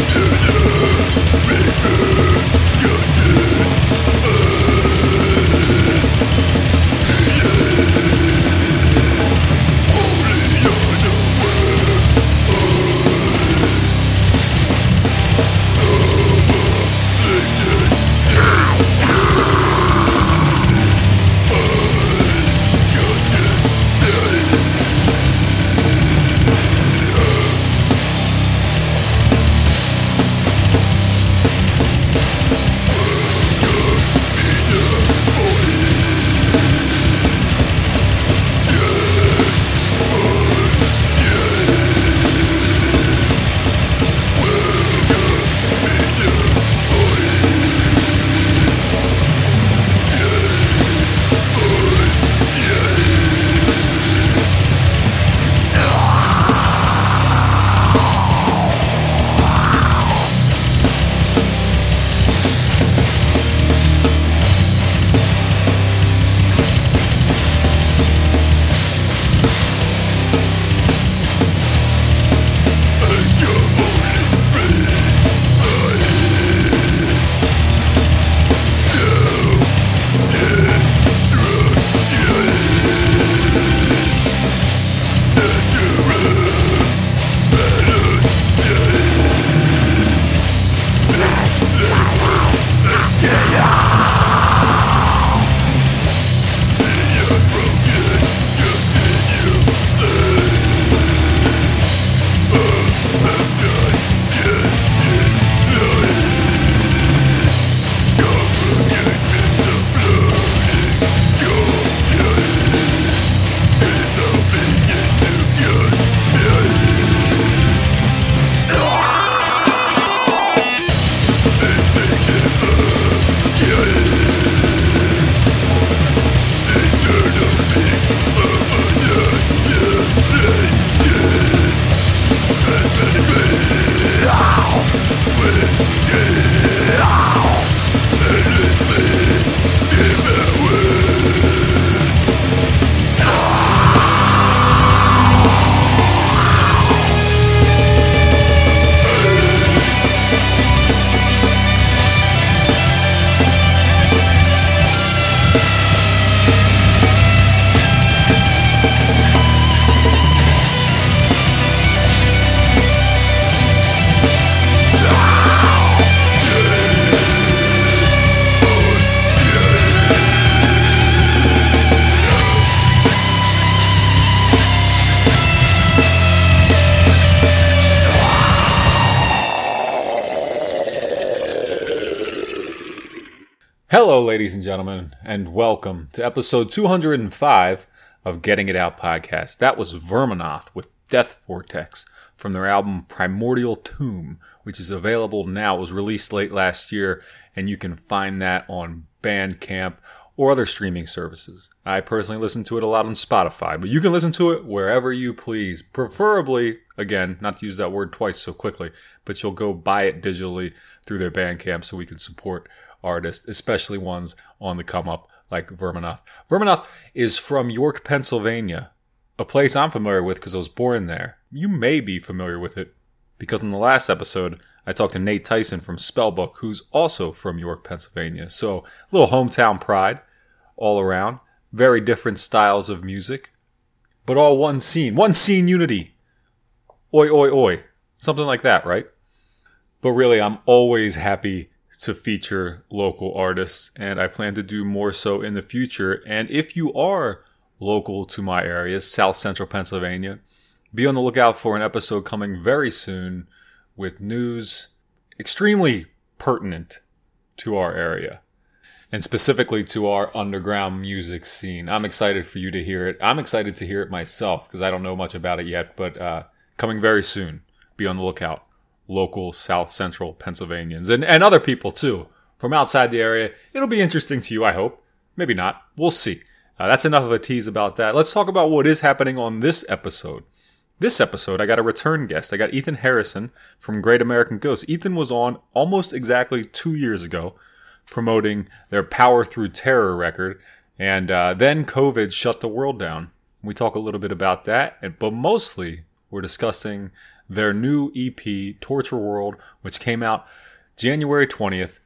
Hello, ladies and gentlemen, and welcome to episode 205 of Getting It Out podcast. That was Verminoth with Death Vortex from their album Primordial Tomb, which is available now. It was released late last year, and you can find that on Bandcamp or other streaming services. I personally listen to it a lot on Spotify, but you can listen to it wherever you please. Preferably, again, not to use that word twice so quickly, but you'll go buy it digitally through their Bandcamp so we can support artists, especially ones on the come up like Verminoth. Verminoth is from York, Pennsylvania, a place I'm familiar with because I was born there. You may be familiar with it because in the last episode, I talked to Nate Tyson from Spellbook, who's also from York, Pennsylvania. So, a little hometown pride all around. Very different styles of music, but all one scene, one scene unity. Oi, oi, oi. Something like that, right? But really, I'm always happy to feature local artists, and I plan to do more so in the future. And if you are local to my area, South Central Pennsylvania, be on the lookout for an episode coming very soon with news extremely pertinent to our area and specifically to our underground music scene. I'm excited for you to hear it. I'm excited to hear it myself because I don't know much about it yet, but uh, coming very soon. Be on the lookout local South Central Pennsylvanians and, and other people too from outside the area. It'll be interesting to you, I hope. Maybe not. We'll see. Uh, that's enough of a tease about that. Let's talk about what is happening on this episode. This episode, I got a return guest. I got Ethan Harrison from Great American Ghost. Ethan was on almost exactly two years ago promoting their Power Through Terror record. And uh, then COVID shut the world down. We talk a little bit about that, but mostly we're discussing their new EP, Torture World, which came out January 20th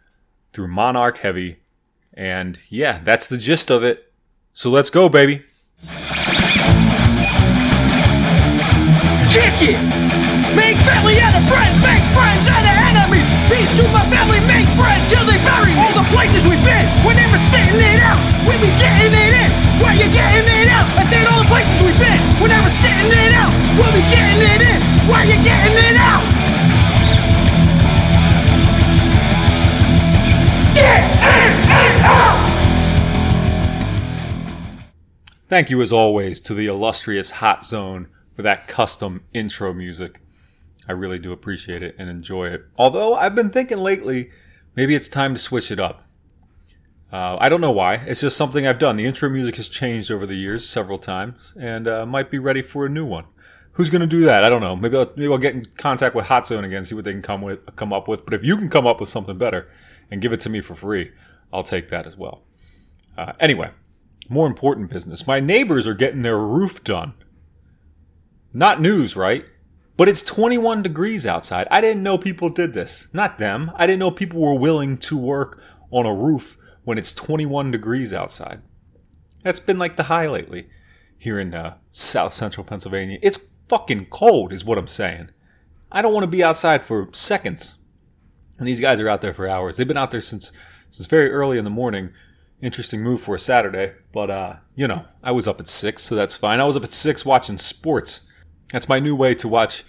through MNRK Heavy. And yeah, that's the gist of it. So let's go, baby. Kick it! Make family out of friends, make friends out of enemies. Peace to my family, make friends till they bury me. Places we've been, we're never sitting it out. We be getting it in, where you getting it out? I said all the places we've been, we're never sitting it out. We'll be getting it in. Where you getting it out? Get in and out! Thank you, as always, to the illustrious Hot Zone for that custom intro music. I really do appreciate it and enjoy it. Although I've been thinking lately, maybe it's time to switch it up. Uh, I don't know why. It's just something I've done. The intro music has changed over the years several times, and uh, might be ready for a new one. Who's going to do that? I don't know. Maybe I'll, maybe I'll get in contact with Hot Zone again, see what they can come with, come up with. But if you can come up with something better and give it to me for free, I'll take that as well. Uh, anyway, more important business. My neighbors are getting their roof done. Not news, right? But it's 21 degrees outside. I didn't know people did this. Not them. I didn't know people were willing to work on a roof when it's 21 degrees outside. That's been like the high lately here in uh, South Central Pennsylvania. It's fucking cold, is what I'm saying. I don't want to be outside for seconds. And these guys are out there for hours. They've been out there since since very early in the morning. Interesting move for a Saturday, but uh, you know, I was up at six, so that's fine. I was up at six watching sports. That's my new way to watch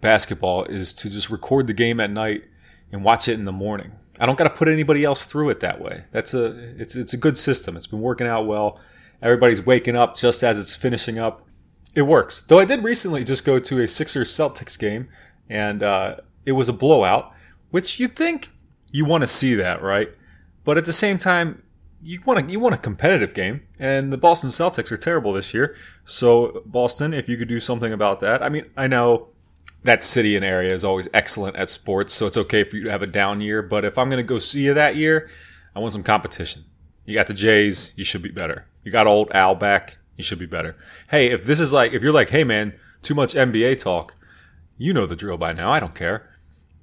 basketball is to just record the game at night and watch it in the morning. I don't got to put anybody else through it that way. That's a it's it's a good system. It's been working out well. Everybody's waking up just as it's finishing up it works. Though I did recently just go to a Sixers Celtics game, and uh, it was a blowout, which you think you want to see that, right? But at the same time, you want a, you want a competitive game, and the Boston Celtics are terrible this year. So Boston, if you could do something about that, I mean, I know that city and area is always excellent at sports, so it's okay for you to have a down year. But if I'm going to go see you that year, I want some competition. You got the Jays, you should be better. You got old Al back, you should be better. Hey, if this is like, if you're like, hey man, too much NBA talk, you know the drill by now. I don't care.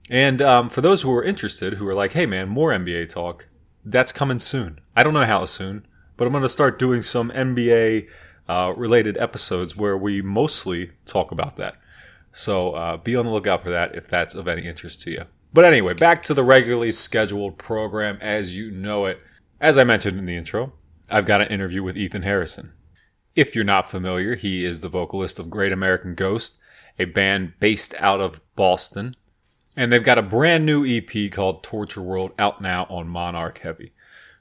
And um, for those who are interested, who are like, hey man, more NBA talk, that's coming soon. I don't know how soon, but I'm going to start doing some NBA uh, related episodes where we mostly talk about that. So uh, be on the lookout for that if that's of any interest to you. But anyway, back to the regularly scheduled program as you know it. As I mentioned in the intro, I've got an interview with Ethan Harrison. If you're not familiar, he is the vocalist of Great American Ghost, a band based out of Boston. And they've got a brand new EP called Torture World out now on MNRK Heavy.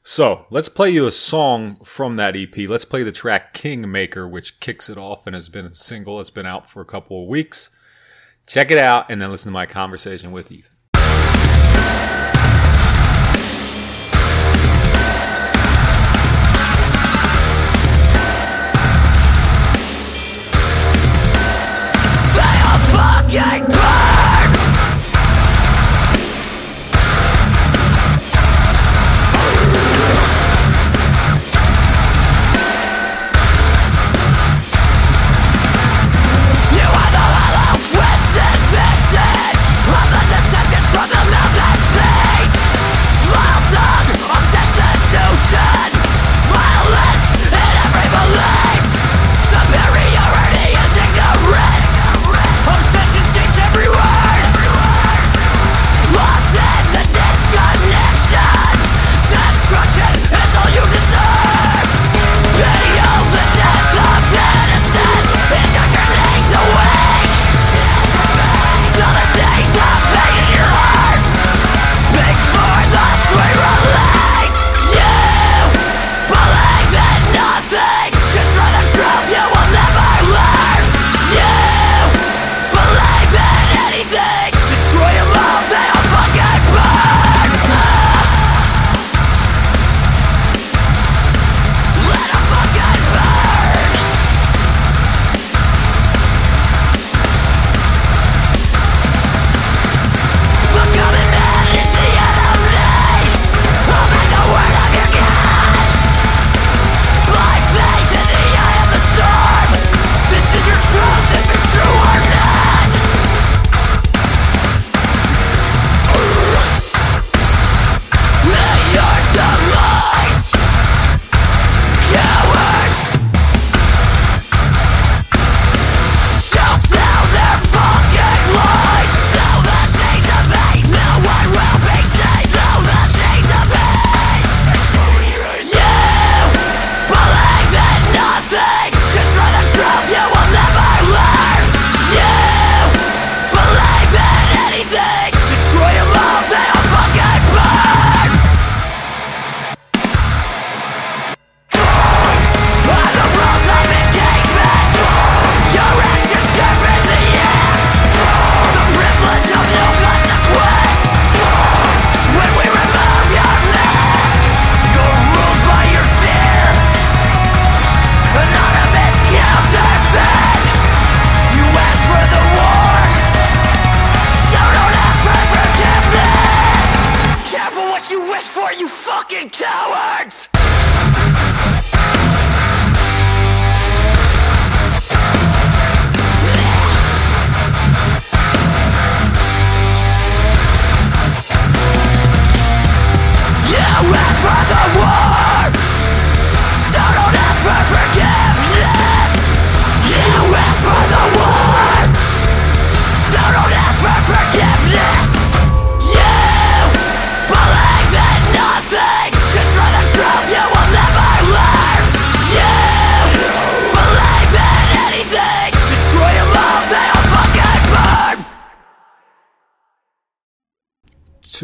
So let's play you a song from that EP. Let's play the track Kingmaker, which kicks it off and has been a single. It's been out for a couple of weeks. Check it out and then listen to my conversation with Ethan.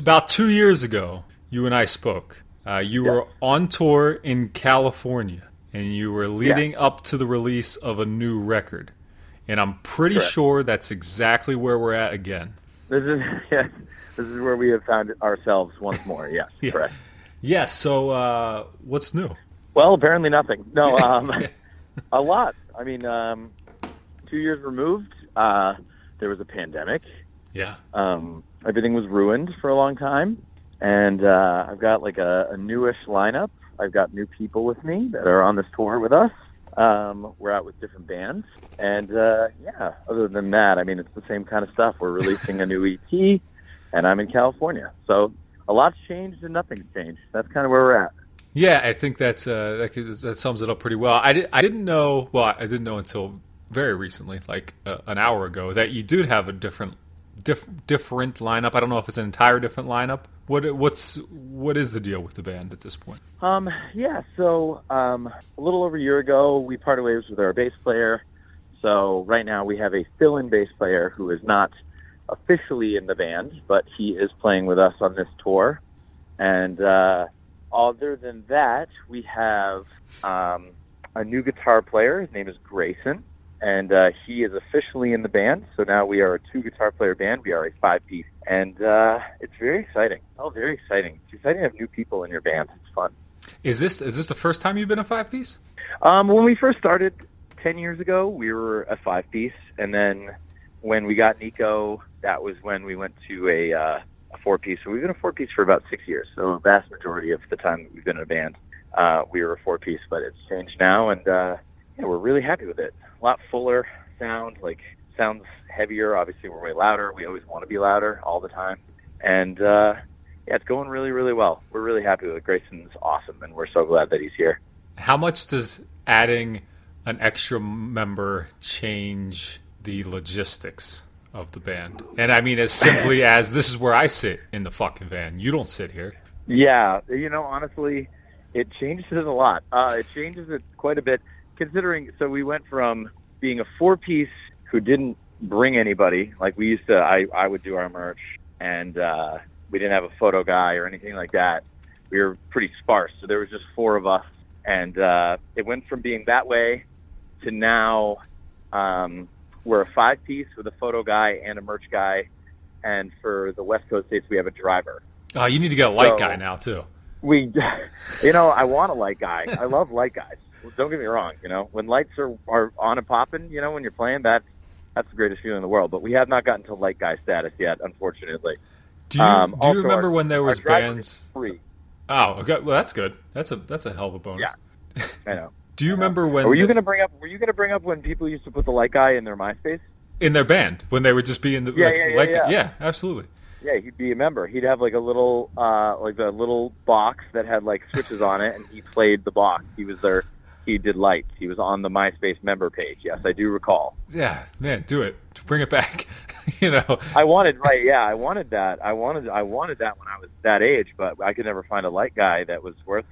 About two years ago, you and I spoke. Uh, you were on tour in California, and you were leading up to the release of a new record. And I'm pretty Correct. sure that's exactly where we're at again. This is yes, this is where we have found ourselves once more. Yes, Yeah. correct. Yes. so, uh, what's new? Well, apparently nothing. No, um, a lot. I mean, um, two years removed, uh, there was a pandemic. Yeah. Um, everything was ruined for a long time, and uh, I've got like a, a newish lineup. I've got new people with me that are on this tour with us. Um, we're out with different bands, and uh, yeah. Other than that, I mean, it's the same kind of stuff. We're releasing a new EP, and I'm in California, so a lot's changed and nothing's changed. That's kind of where we're at. Yeah, I think that's uh, that, that sums it up pretty well. I, did, I didn't know. Well, I didn't know until very recently, like uh, an hour ago, that you did have a different, diff, different lineup. I don't know if it's an entire different lineup. What what's what is the deal with the band at this point? Um, yeah, so um, a little over a year ago, we parted ways with our bass player. So right now we have a fill-in bass player who is not officially in the band, but he is playing with us on this tour. And uh, other than that, we have um, a new guitar player. His name is Grayson, and uh, he is officially in the band. So now we are a two-guitar player band. We are a five-piece, and uh, it's very exciting. Oh, very exciting! It's exciting to have new people in your band. It's fun. Is this is this the first time you've been a five piece? Um, when we first started ten years ago, we were a five piece, and then when we got Nico, that was when we went to a, uh, a four piece. So we've been a four piece for about six years. So a vast majority of the time that we've been in a band, uh, we were a four piece, but it's changed now, and uh, yeah, we're really happy with it. A lot fuller sound, like sounds heavier. Obviously, we're way louder. We always want to be louder all the time, and uh, yeah, it's going really, really well. We're really happy with it. Grayson's awesome, and we're so glad that he's here. How much does adding an extra member change the logistics of the band? And I mean, as simply as this is where I sit in the fucking van. You don't sit here. Yeah, you know, honestly, it changes it a lot. Uh, it changes it quite a bit, considering. So we went from being a four-piece who didn't bring anybody. Like we used to, I I would do our merch, and uh, we didn't have a photo guy or anything like that. We were pretty sparse, so there was just four of us, and uh, it went from being that way to now um, we're a five-piece with a photo guy and a merch guy, and for the West Coast states we have a driver Oh, you need to get a light So- guy now too. we you know i want a light guy i love light guys don't get me wrong you know when lights are, are on and popping you know when you're playing that that's the greatest feeling in the world but we have not gotten to light guy status yet unfortunately Do you Um, do you remember our- when there was bands? free Oh, okay. Well, that's good. That's a that's a hell of a bonus. Yeah, i know Do you remember when were you the- going to bring up were you going to bring up when people used to put the light guy in their myspace in their band when they would just be in the Yeah, like, yeah, yeah, like yeah. absolutely. yeah he'd be a member he'd have like a little uh like a little box that had like switches on it and he played the box he was there he did lights he was on the myspace member page yes i do recall Yeah, man, do it. Bring it back. you know. I wanted right, yeah, I wanted that. I wanted I wanted that when I was that age, but I could never find a light guy that was worth,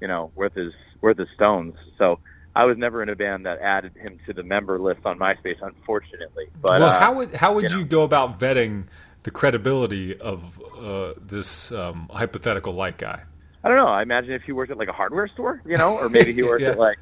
you know, worth his worth his stones. So I was never in a band that added him to the member list on MySpace, unfortunately. But well, uh, how would how would you you, know. go about vetting the credibility of uh, this um, hypothetical light guy? I don't know. I imagine if he worked at like a hardware store, you know, or maybe he worked Yeah. at like,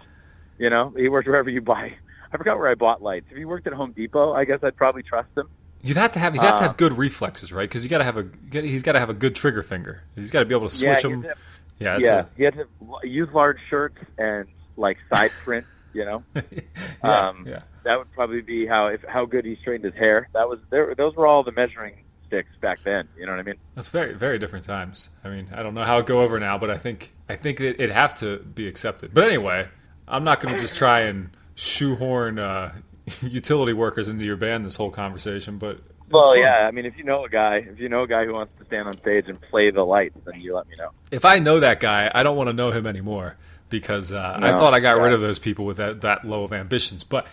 you know, he worked wherever you buy. I forgot where I bought lights. If he worked at Home Depot, I guess I'd probably trust him. You'd have to have you'd have to have good reflexes, right? Because you got to have a he's got to have a good trigger finger. He's got to be able to switch he them. to- Yeah, yeah, it. he had to use large shirts and like side print, you know. yeah, um, yeah. that would probably be how if how good he straightened his hair. That was there. Those were all the measuring sticks back then. You know what I mean? That's very very different times. I mean, I don't know how it go over now, but I think I think it, it'd have to be accepted. But anyway, I'm not going to just try and shoehorn uh, utility workers into your band this whole conversation. But Well, fun. yeah. I mean, if you know a guy, if you know a guy who wants to stand on stage and play the lights, then you let me know. if I know that guy, I don't want to know him anymore because uh, I thought I got rid of those people with that, that low of ambitions. But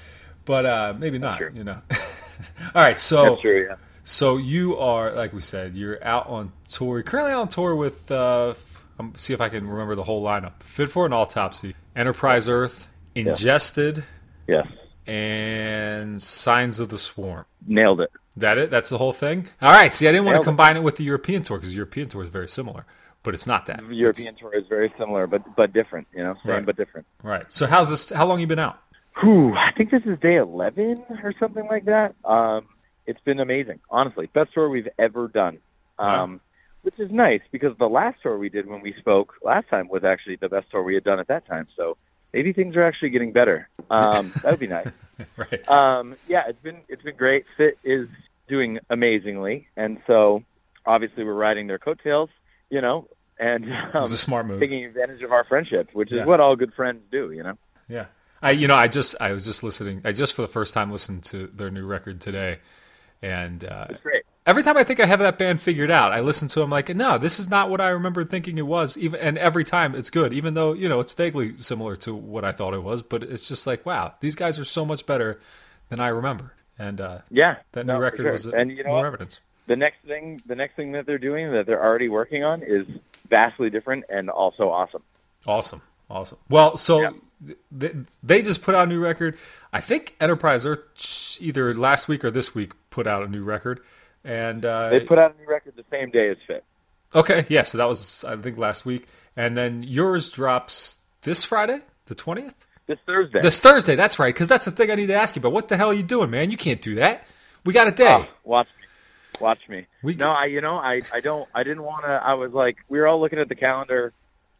but uh, maybe not. You know. All right, so That's true. Yeah. So you are, like we said, you're out on tour. You're currently on tour with. Uh, um, see if I can remember the whole lineup: Fit for an Autopsy, Enterprise Earth, Ingested, Yes. and Signs of the Swarm. Nailed it. That it? That's the whole thing. All right. See, I didn't want to Nailed it. combine it with the European tour because the European tour is very similar, but it's not that. The European It's- tour is very similar, but but different. You know, same Right. but different. Right. So how's this? How long you been out? Whew, I think this is day 11 or something like that. Um, it's been amazing, honestly. Best tour we've ever done. Um, Which is nice because the last tour we did when we spoke last time was actually the best tour we had done at that time. So maybe things are actually getting better. Um, that would be nice. Right. Um, yeah, it's been it's been great. Fit is doing amazingly, and so obviously we're riding their coattails, you know, and um, a smart move. taking advantage of our friendship, which is Yeah. what all good friends do, you know. Yeah. I you know I just I was just listening. I just for the first time listened to their new record today, and uh, every time I think I have that band figured out, I listen to them like, no, this is not what I remember thinking it was. Even and every time it's good, even though you know it's vaguely similar to what I thought it was. But it's just like, wow, these guys are so much better than I remember. And uh, Yeah, that no, new record sure. was uh, and you know more what? evidence. the next thing the next thing that they're doing that they're already working on is vastly different and also awesome. Awesome, awesome. Well, so Yeah. Th- they just put out a new record. I think Enterprise Earth either last week or this week put out a new record. And uh, They put out a new record the same day as Fit. Okay, yeah, so that was I think last week, and then yours drops this Friday, the twentieth, This Thursday. this Thursday. That's right, because that's the thing I need to ask you about. What the hell are you doing, man? You can't do that. We got a day. Oh, watch me. Watch me. We- no, I you know, I I don't I didn't want to I was like we were all looking at the calendar.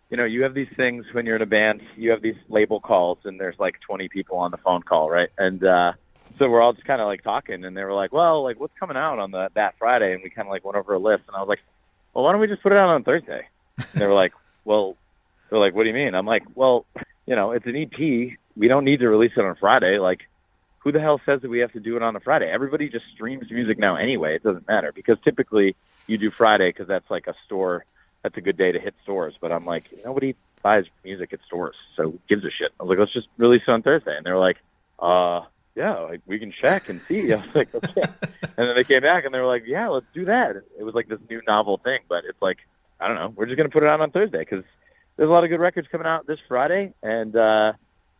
You know, you have these things when you're in a band, you have these label calls and there's like 20 people on the phone call, right? And uh so we're all just kind of like talking and they were like, "Well, like what's coming out on the that Friday?" And we kind of like went over a list and I was like, "Well, why don't we just put it out on Thursday?" And they were like, "Well, they're like, what do you mean?" I'm like, "Well, you know, it's an EP. We don't need to release it on Friday. Like who the hell says that we have to do it on a Friday? Everybody just streams music now anyway. It doesn't matter because typically you do Friday because that's like a store. That's a good day to hit stores. But I'm like, nobody buys music at stores, so who gives a shit? I was like, let's just release it on Thursday. And they're like, uh, yeah, like we can check and see. I was like, okay. and then they came back and they were like, yeah, let's do that. It was like this new novel thing, but it's like, I don't know. We're just gonna put it out on Thursday because there's a lot of good records coming out this Friday, and uh,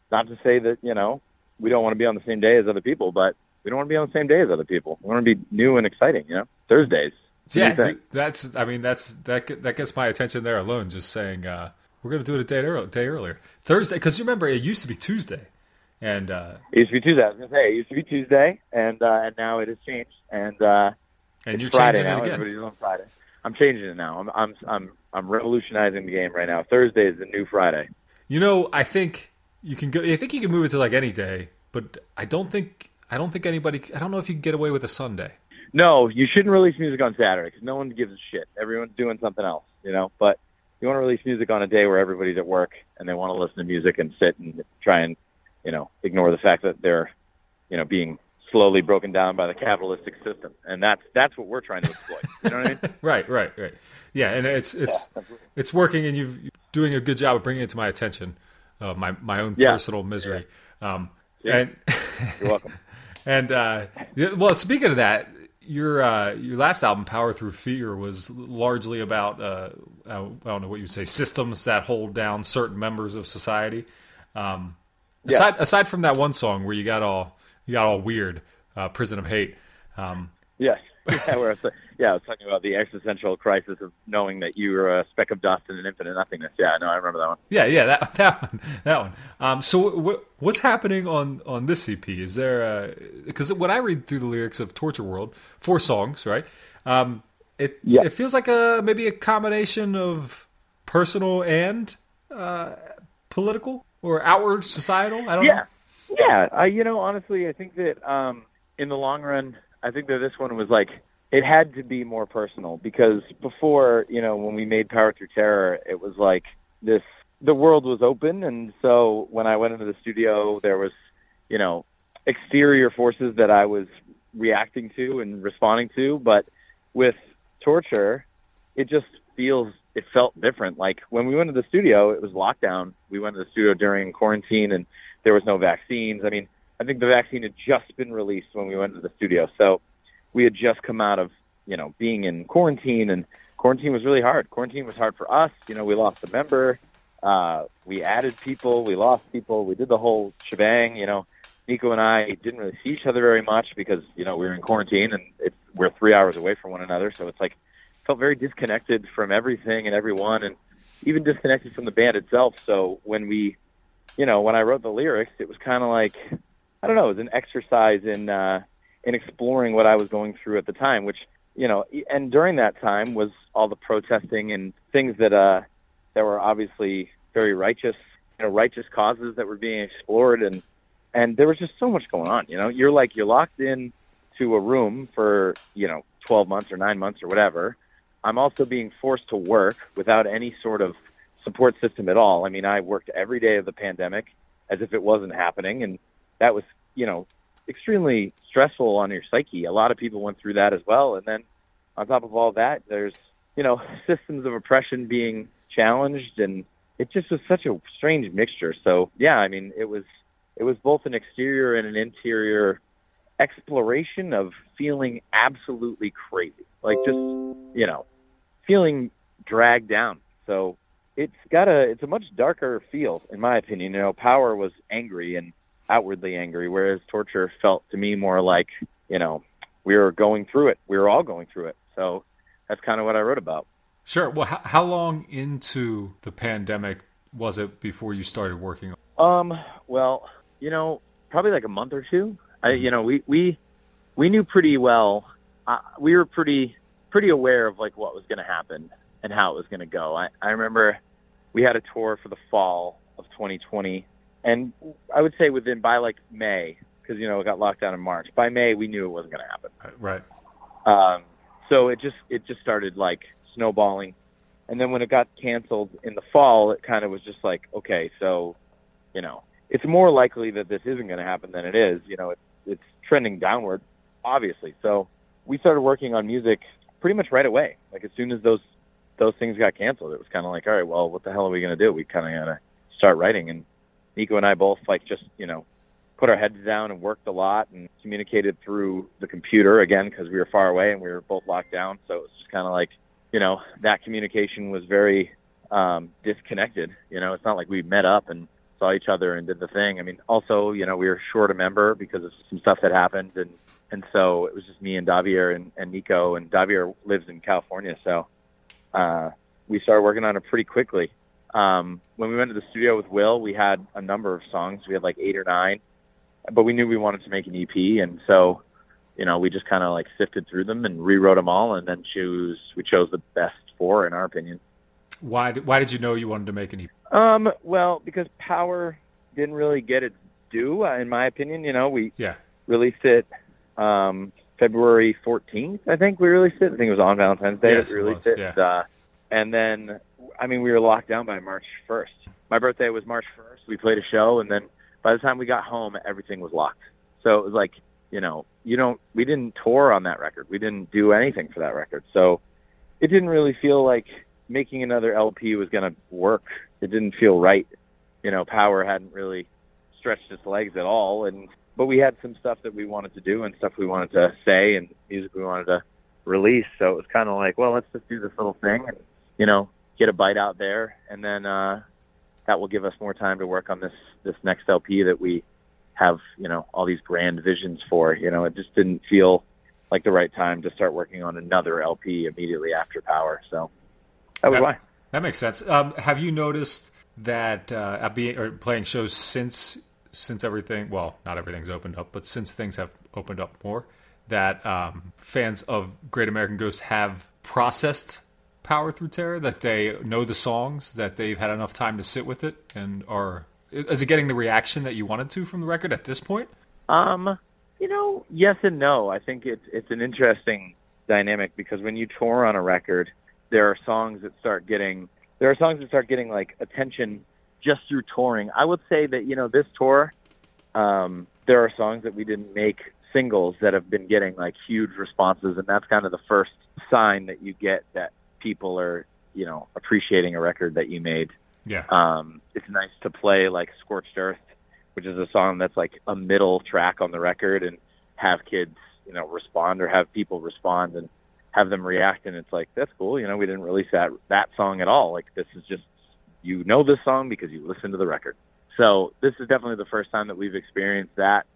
not to say that you know we don't want to be on the same day as other people, but we don't want to be on the same day as other people. We want to be new and exciting, you know. Thursdays. Yeah, dude, that's. I mean, that's that. That gets my attention there alone. Just saying, uh, we're gonna do it a day early, day earlier, Thursday. Because you remember, it used to be Tuesday, and uh, It used to be Tuesday. I was gonna say it used to be Tuesday, and uh, and now it has changed, and uh, and you're Friday changing now. it again. Everybody's on Friday. I'm changing it now. I'm I'm I'm I'm revolutionizing the game right now. Thursday is the new Friday. You know, I think you can go. I think you can move it to like any day, but I don't think. I don't think anybody. I don't know if you can get away with a Sunday. No, you shouldn't release music on Saturday because no one gives a shit. Everyone's doing something else, you know. But you want to release music on a day where everybody's at work and they want to listen to music and sit and try and, you know, ignore the fact that they're, you know, being slowly broken down by the capitalistic system. And that's that's what we're trying to exploit. You know what I mean? Right, right, right. Yeah, and it's it's it's working, and you're doing a good job of bringing it to my attention, uh, my my own Yeah. personal misery. Um, Yeah. And You're welcome. and uh, well, speaking of that, your uh, your last album, Power Through Fear, was largely about uh, I don't know what you'd say systems that hold down certain members of society. Um, aside aside from that one song where you got all you got all weird, uh, Prison of Hate. Um, Yes. Yeah, where I yeah, I was talking about the existential crisis of knowing that you are a speck of dust in an infinite nothingness. Yeah, no, I remember that one. Yeah, yeah, that that one, that one. Um, so what what's happening on on this EP? Is there because when I read through the lyrics of Torture World, four songs, right? Um, it Yeah. it feels like a maybe a combination of personal and uh, political or outward societal. I don't Yeah, yeah. I, you know, honestly, I think that um, in the long run, I think that this one was like it had to be more personal because before, you know, when we made Power Through Terror, it was like this the world was open and so when I went into the studio there was, you know, exterior forces that I was reacting to and responding to, but with torture, it just feels it felt different. Like when we went to the studio, it was lockdown. We went to the studio during quarantine and there was no vaccines. I mean, I think the vaccine had just been released when we went to the studio. So we had just come out of, you know, being in quarantine and quarantine was really hard. Quarantine was hard for us. You know, we lost a member. Uh, we added people, we lost people, we did the whole shebang, you know. Nico and I didn't really see each other very much because, you know, we were in quarantine and it's, we're three hours away from one another. So it's like, felt very disconnected from everything and everyone and even disconnected from the band itself. So when we, you know, when I wrote the lyrics, it was kind of like, I don't know, it was an exercise in, uh, in exploring what I was going through at the time, which, you know, and during that time was all the protesting and things that, uh, that were obviously very righteous, you know, righteous causes that were being explored and, and there was just so much going on. You know, you're like you're locked in to a room for you know 12 months or nine months or whatever. I'm also being forced to work without any sort of support system at all. I mean, I worked every day of the pandemic as if it wasn't happening, and that was you know extremely stressful on your psyche. A lot of people went through that as well, and then on top of all that, there's you know systems of oppression being challenged, and it just was such a strange mixture. So yeah, I mean, it was it was both an exterior and an interior exploration of feeling absolutely crazy, like just you know, feeling dragged down. So it's got a it's a much darker feel, in my opinion. You know, Power was angry and outwardly angry, whereas Torture felt to me more like you know we were going through it. We were all going through it. So that's kind of what I wrote about. Sure. Well, how, how long into the pandemic was it before you started working? On Um. Well, you know, probably like a month or two. I, you know, we we we knew pretty well. Uh, we were pretty pretty aware of like what was going to happen and how it was going to go. I, I remember we had a tour for the fall of 2020, and I would say within by like May, because you know it got locked down in March. By May, we knew it wasn't going to happen. Right. Um, so it just it just started like snowballing, and then when it got canceled in the fall, it kind of was just like okay, so you know it's more likely that this isn't going to happen than it is. You know, it's it's trending downward, obviously. So we started working on music pretty much right away. Like as soon as those those things got canceled, it was kind of like, all right, well, what the hell are we going to do? We kind of got to start writing. And Nico and I both like just you know put our heads down and worked a lot and communicated through the computer again because we were far away and we were both locked down. So it was just kind of like you know that communication was very um, disconnected. You know, it's not like we met up and saw each other and did the thing. I mean, also, you know, we were short a member because of some stuff that happened, and and so it was just me and Javier and, and Nico, and Javier lives in California, so uh, we started working on it pretty quickly. Um, when we went to the studio with Will, we had a number of songs. We had like eight or nine, but we knew we wanted to make an EP, and so you know, we just kind of like sifted through them and rewrote them all, and then choose we chose the best four in our opinion. Why did, why did you know you wanted to make an EP? Um, well, because Power didn't really get its due, uh, in my opinion. You know, we Yeah. released it um, February 14th, I think we released it. I think it was on Valentine's Day Yes, that we it released was, it. yeah. Uh, and then, I mean, we were locked down by March 1st. My birthday was March 1st. We played a show, and then by the time we got home, everything was locked. So it was like, you know, you don't, we didn't tour on that record. We didn't do anything for that record. So it didn't really feel like making another LP was going to work. It didn't feel right. You know, Power hadn't really stretched its legs at all, and but we had some stuff that we wanted to do and stuff we wanted to say and music we wanted to release. So it was kind of like, well, let's just do this little thing and you know get a bite out there, and then uh, that will give us more time to work on this this next LP that we have you know all these grand visions for. You know, it just didn't feel like the right time to start working on another LP immediately after Power. So that was Yeah. why. That makes sense. Um, have you noticed that uh, at being or playing shows since since everything? Well, not everything's opened up, but since things have opened up more, that um, fans of Great American Ghost have processed Power Through Terror. That they know the songs, that they've had enough time to sit with it, and are is it getting the reaction that you wanted to from the record at this point? Um, you know, yes and no. I think it's it's an interesting dynamic because when you tour on a record, there are songs that start getting there are songs that start getting like attention just through touring. I would say that you know this tour, um, there are songs that we didn't make singles that have been getting like huge responses, and that's kind of the first sign that you get that people are you know appreciating a record that you made. Yeah. Um, it's nice to play like Scorched Earth, which is a song that's like a middle track on the record, and have kids you know respond or have people respond and have them react, and it's like that's cool. You know, we didn't release that that song at all. Like this is just you know this song because you listen to the record. So this is definitely the first time that we've experienced that.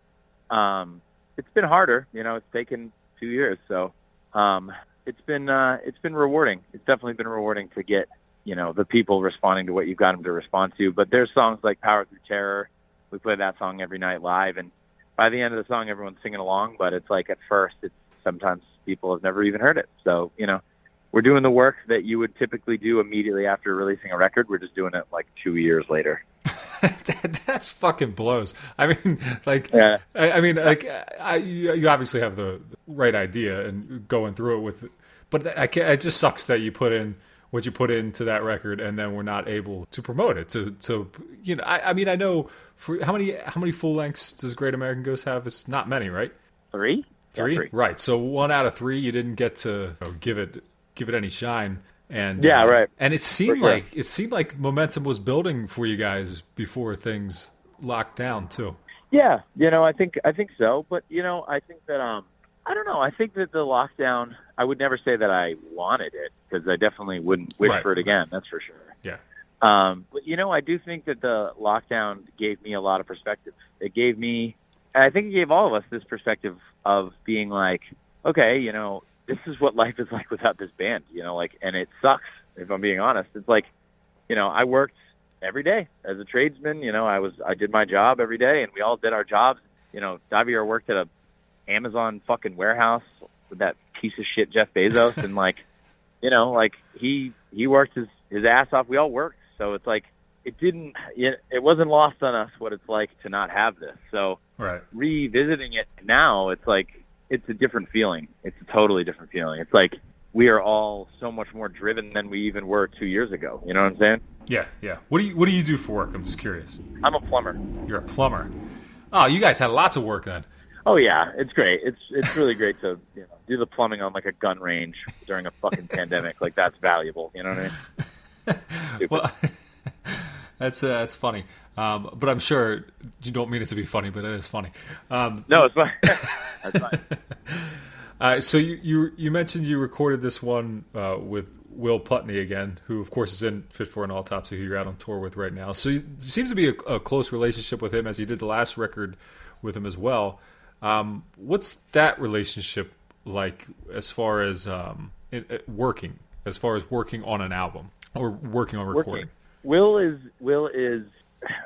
Um, it's been harder, you know. It's taken two years, so um, it's been uh, it's been rewarding. It's definitely been rewarding to get you know the people responding to what you've got them to respond to. But there's songs like "Power Through Terror." We play that song every night live, and by the end of the song, everyone's singing along. But it's like at first, it's sometimes people have never even heard it. So you know, we're doing the work that you would typically do immediately after releasing a record. We're just doing it like two years later. That's fucking blows. I mean, like, Yeah. I, I mean, like, I, you you obviously have the right idea and going through it with, but I can't, it just sucks that you put in what you put into that record and then we're not able to promote it. To, to you know, I, I mean, I know for how many how many full lengths does Great American Ghost have? It's not many, right? Three, Yeah, Three, right? So one out of three, you didn't get to you know, give it give it any shine. And Yeah, uh, right. And it seemed sure. like it seemed like momentum was building for you guys before things locked down too. Yeah, you know, I think I think so, but you know, I think that um, I don't know. I think that the lockdown. I would never say that I wanted it because I definitely wouldn't wish Right. for it again. That's for sure. Yeah. Um, but you know, I do think that the lockdown gave me a lot of perspective. It gave me, and I think it gave all of us this perspective of being like, okay, you know, this is what life is like without this band. You know, like, and it sucks. If I'm being honest, it's like, you know, I worked every day as a tradesman. You know, I was I did my job every day, and we all did our jobs. You know, Javier worked at a Amazon fucking warehouse with that piece of shit Jeff Bezos, and like, you know, like he he worked his his ass off. We all worked, so it's like it didn't it, it wasn't lost on us what it's like to not have this. So Right. revisiting it now, it's like it's a different feeling. It's a totally different feeling. It's like we are all so much more driven than we even were two years ago. You know what I'm saying? Yeah. Yeah. What do you What do you do for work? I'm just curious. I'm a plumber. You're a plumber. Oh, you guys had lots of work then. Oh yeah, it's great. It's it's really great to you know, do the plumbing on like a gun range during a fucking pandemic. Like that's valuable. You know what I mean? Well, that's uh, that's funny. Um, but I'm sure you don't mean it to be funny, but it is funny. Um, no, it's fine. that's fine. Uh, so you, you you mentioned you recorded this one uh, with Will Putney again, who of course is in Fit for an Autopsy, who you're out on tour with right now. So you, it seems to be a, a close relationship with him, as you did the last record with him as well. Um, what's that relationship like as far as um, it, it working, as far as working on an album or working on recording? Will is Will is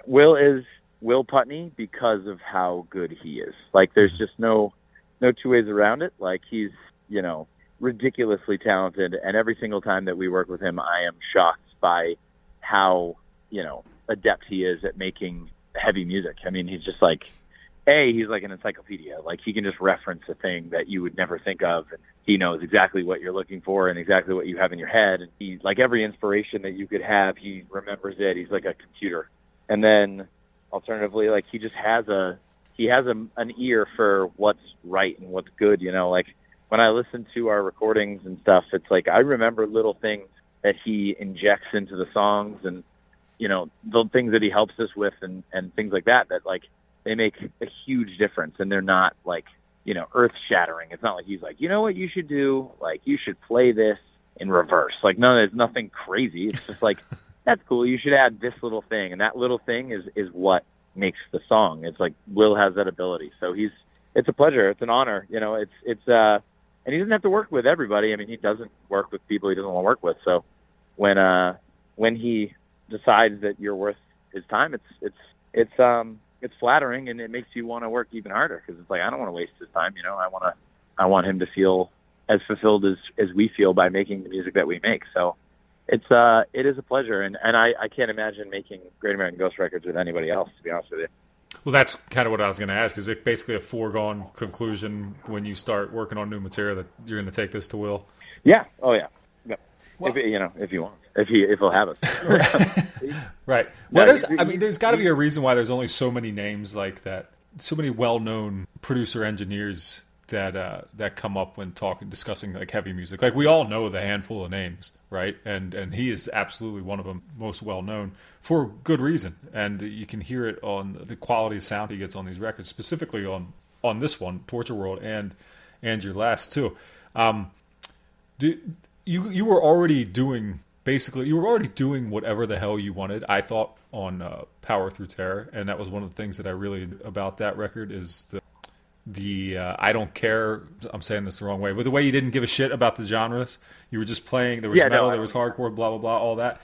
Will is Will Putney because of how good he is. Like there's mm-hmm. just no no two ways around it. Like he's you know ridiculously talented, and every single time that we work with him, I am shocked by how you know adept he is at making heavy music. I mean, he's just like a he's like an encyclopedia. Like he can just reference a thing that you would never think of, and he knows exactly what you're looking for and exactly what you have in your head. And he like every inspiration that you could have, he remembers it. He's like a computer. And then alternatively, like he just has a he has a, an ear for what's right and what's good. You know, like when I listen to our recordings and stuff, it's like I remember little things that he injects into the songs and you know the things that he helps us with and and things like that that like they make a huge difference and they're not like you know earth shattering it's not like he's like you know what you should do? Like you should play this in reverse. Like no there's nothing crazy. It's just like that's cool. You should add this little thing and that little thing is is what makes the song. It's like will has that ability. So he's it's a pleasure. It's an honor. You know it's it's uh and he doesn't have to work with everybody. I mean he doesn't work with people he doesn't want to work with. So when uh when he decides that you're worth his time it's it's it's um it's flattering and it makes you want to work even harder because it's like I don't want to waste his time. You know, I want to I want him to feel as fulfilled as as we feel by making the music that we make. So it's uh it is a pleasure and and I I can't imagine making Great American Ghost records with anybody else. To be honest with you. Well, that's kind of what I was going to ask. Is it basically a foregone conclusion when you start working on new material that you're going to take this to Will? Yeah. Oh yeah. yeah. if you know, if you want, if he if he'll have it. Right. Well, No, there's, you- I mean, there's got to be a reason why there's only so many names like that. So many well-known producer engineers that uh, that come up when talking, discussing like heavy music. Like we all know the handful of names, right? And and he is absolutely one of them, most well-known for good reason. And you can hear it on the quality of sound he gets on these records, specifically on on this one, Torture World, and and your last too. Um, do, you you were already doing basically you were already doing whatever the hell you wanted. I thought on uh, Power Through Terror, and that was one of the things that I really about that record is the the uh, I don't care. I'm saying this the wrong way, but the way you didn't give a shit about the genres. You were just playing. There was Yeah, metal, I there was hardcore, blah blah blah, all that.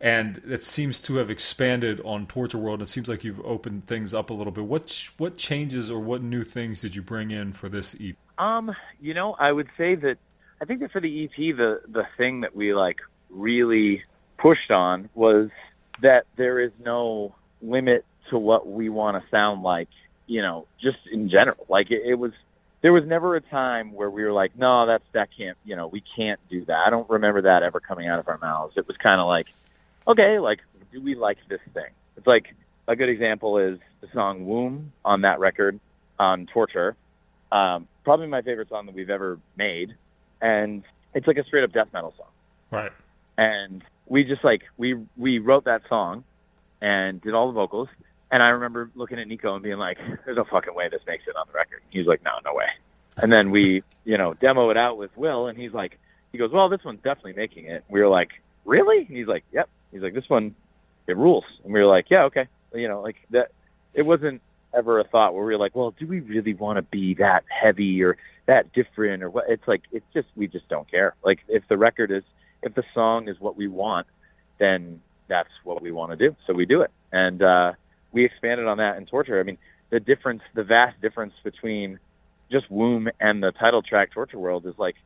And it seems to have expanded on Torture World. It seems like you've opened things up a little bit. What what changes or what new things did you bring in for this EP? Um, you know, I would say that I think that for the EP, the the thing that we like really pushed on was that there is no limit to what we want to sound like. You know, just in general, like it, it was. There was never a time where we were like, no, that's that can't. You know, we can't do that. I don't remember that ever coming out of our mouths. It was kind of like, okay, like, do we like this thing? It's like a good example is the song "Womb" on that record on Torture um, probably my favorite song that we've ever made, and it's like a straight up death metal song. Right. And we just like we we wrote that song and did all the vocals. And I remember looking at Nico and being like, "There's no fucking way this makes it on the record." He was like, "No, no way." And then we, you know, demo it out with Will, and he's like, he goes, "Well, this one's definitely making it." We were like, "Really?" And he's like, "Yep." He's like, "This one, it rules." And we were like, "Yeah, okay." You know, like that. It wasn't ever a thought where we were like, well, do we really want to be that heavy or that different or what? It's like it's just we just don't care. Like if the record is if the song is what we want, then that's what we want to do. So we do it, and uh, we expanded on that in Torture. I mean, the difference, the vast difference between just Womb and the title track Torture World is like,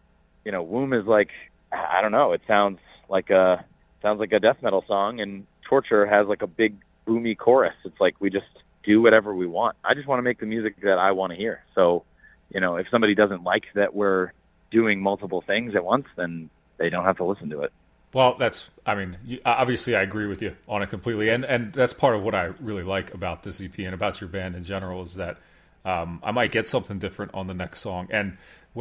you know, Womb is like I don't know. It sounds like a sounds like a death metal song, and Torture has like a big boomy chorus. It's like we just do whatever we want. I just want to make the music that I want to hear. So, you know, if somebody doesn't like that we're doing multiple things at once, then they don't have to listen to it. Well, that's. I mean, obviously, I agree with you on it completely, and and that's part of what I really like about this EP and about your band in general is that um, I might get something different on the next song. And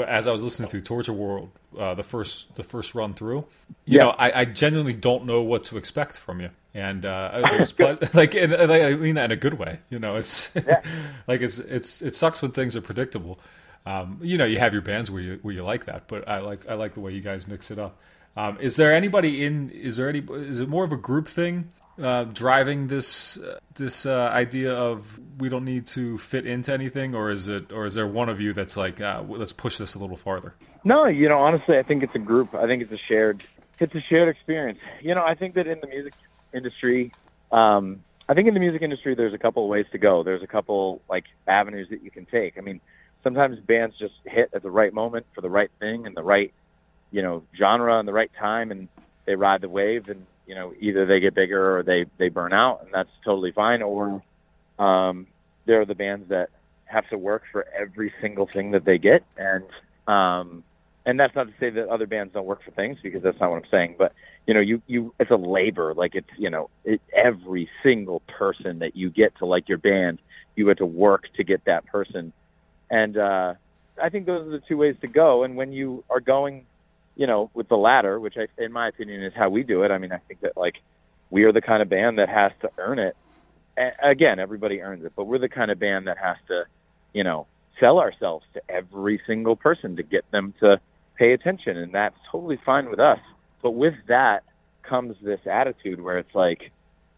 as I was listening to Torture World, uh, the first the first run through, you Yeah. know, I, I genuinely don't know what to expect from you. And uh, there's pl- like, and, and I mean that in a good way. You know, it's like it's it's it sucks when things are predictable. Um, you know, you have your bands where you where you like that, but I like I like the way you guys mix it up. Um, is there anybody in? Is there any? Is it more of a group thing uh, driving this uh, this uh, idea of we don't need to fit into anything, or is it? Or is there one of you that's like, uh, let's push this a little farther? No, you know, honestly, I think it's a group. I think it's a shared, it's a shared experience. You know, I think that in the music industry, um, I think in the music industry, there's a couple of ways to go. There's a couple like avenues that you can take. I mean, sometimes bands just hit at the right moment for the right thing and the right, you know, genre and the right time, and they ride the wave, and you know, either they get bigger or they they burn out, and that's totally fine. Or um, there are the bands that have to work for every single thing that they get, and um, and that's not to say that other bands don't work for things because that's not what I'm saying. But you know, you you it's a labor. Like it's you know, it, every single person that you get to like your band, you have to work to get that person. And uh, I think those are the two ways to go. And when you are going, you know, with the latter, which I, in my opinion is how we do it. I mean, I think that like we are the kind of band that has to earn it. Again, everybody earns it, but we're the kind of band that has to, you know, sell ourselves to every single person to get them to pay attention, and that's totally fine with us. But with that comes this attitude where it's like,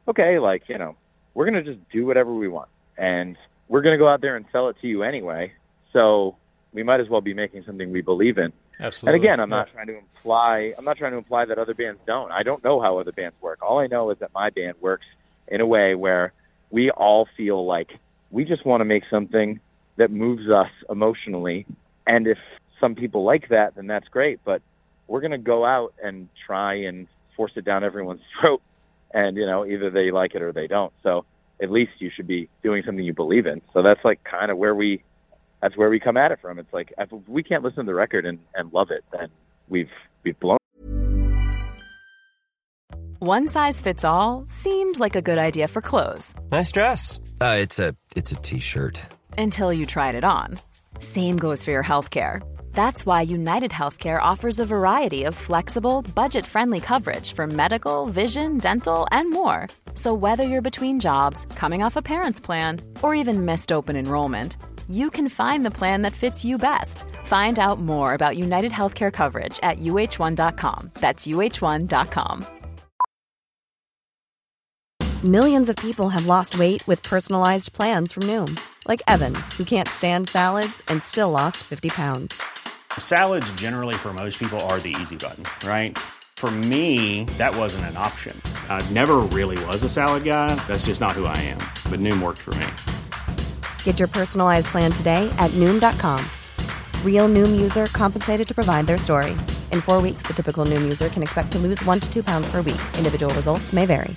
okay, like you know, we're gonna just do whatever we want, and we're gonna go out there and sell it to you anyway. So we might as well be making something we believe in. Absolutely. And again, I'm not trying to imply I'm not trying to imply that other bands don't. I don't know how other bands work. All I know is that my band works in a way where we all feel like we just want to make something that moves us emotionally. And if some people like that, then that's great. But we're going to go out and try and force it down everyone's throat. And, you know, either they like it or they don't. So at least you should be doing something you believe in. So that's like kind of where we that's where we come at it from. It's like if we can't listen to the record and, and love it, then we've we've blown. One size fits all seemed like a good idea for clothes Nice dress. Uh, it's a it's a t-shirt. until you tried it on. Same goes for your healthcare. That's why United Healthcare offers a variety of flexible, budget friendly coverage for medical, vision, dental, and more. So, whether you're between jobs, coming off a parent's plan, or even missed open enrollment, you can find the plan that fits you best. Find out more about United Healthcare coverage at uhone.com. That's uhone.com. Millions of people have lost weight with personalized plans from Noom, like Evan, who can't stand salads and still lost 50 pounds. Salads, generally, for most people, are the easy button, right? For me, that wasn't an option. I never really was a salad guy. That's just not who I am. But Noom worked for me. Get your personalized plan today at Noom.com. Real Noom user compensated to provide their story. In four weeks, the typical Noom user can expect to lose one to two pounds per week. Individual results may vary.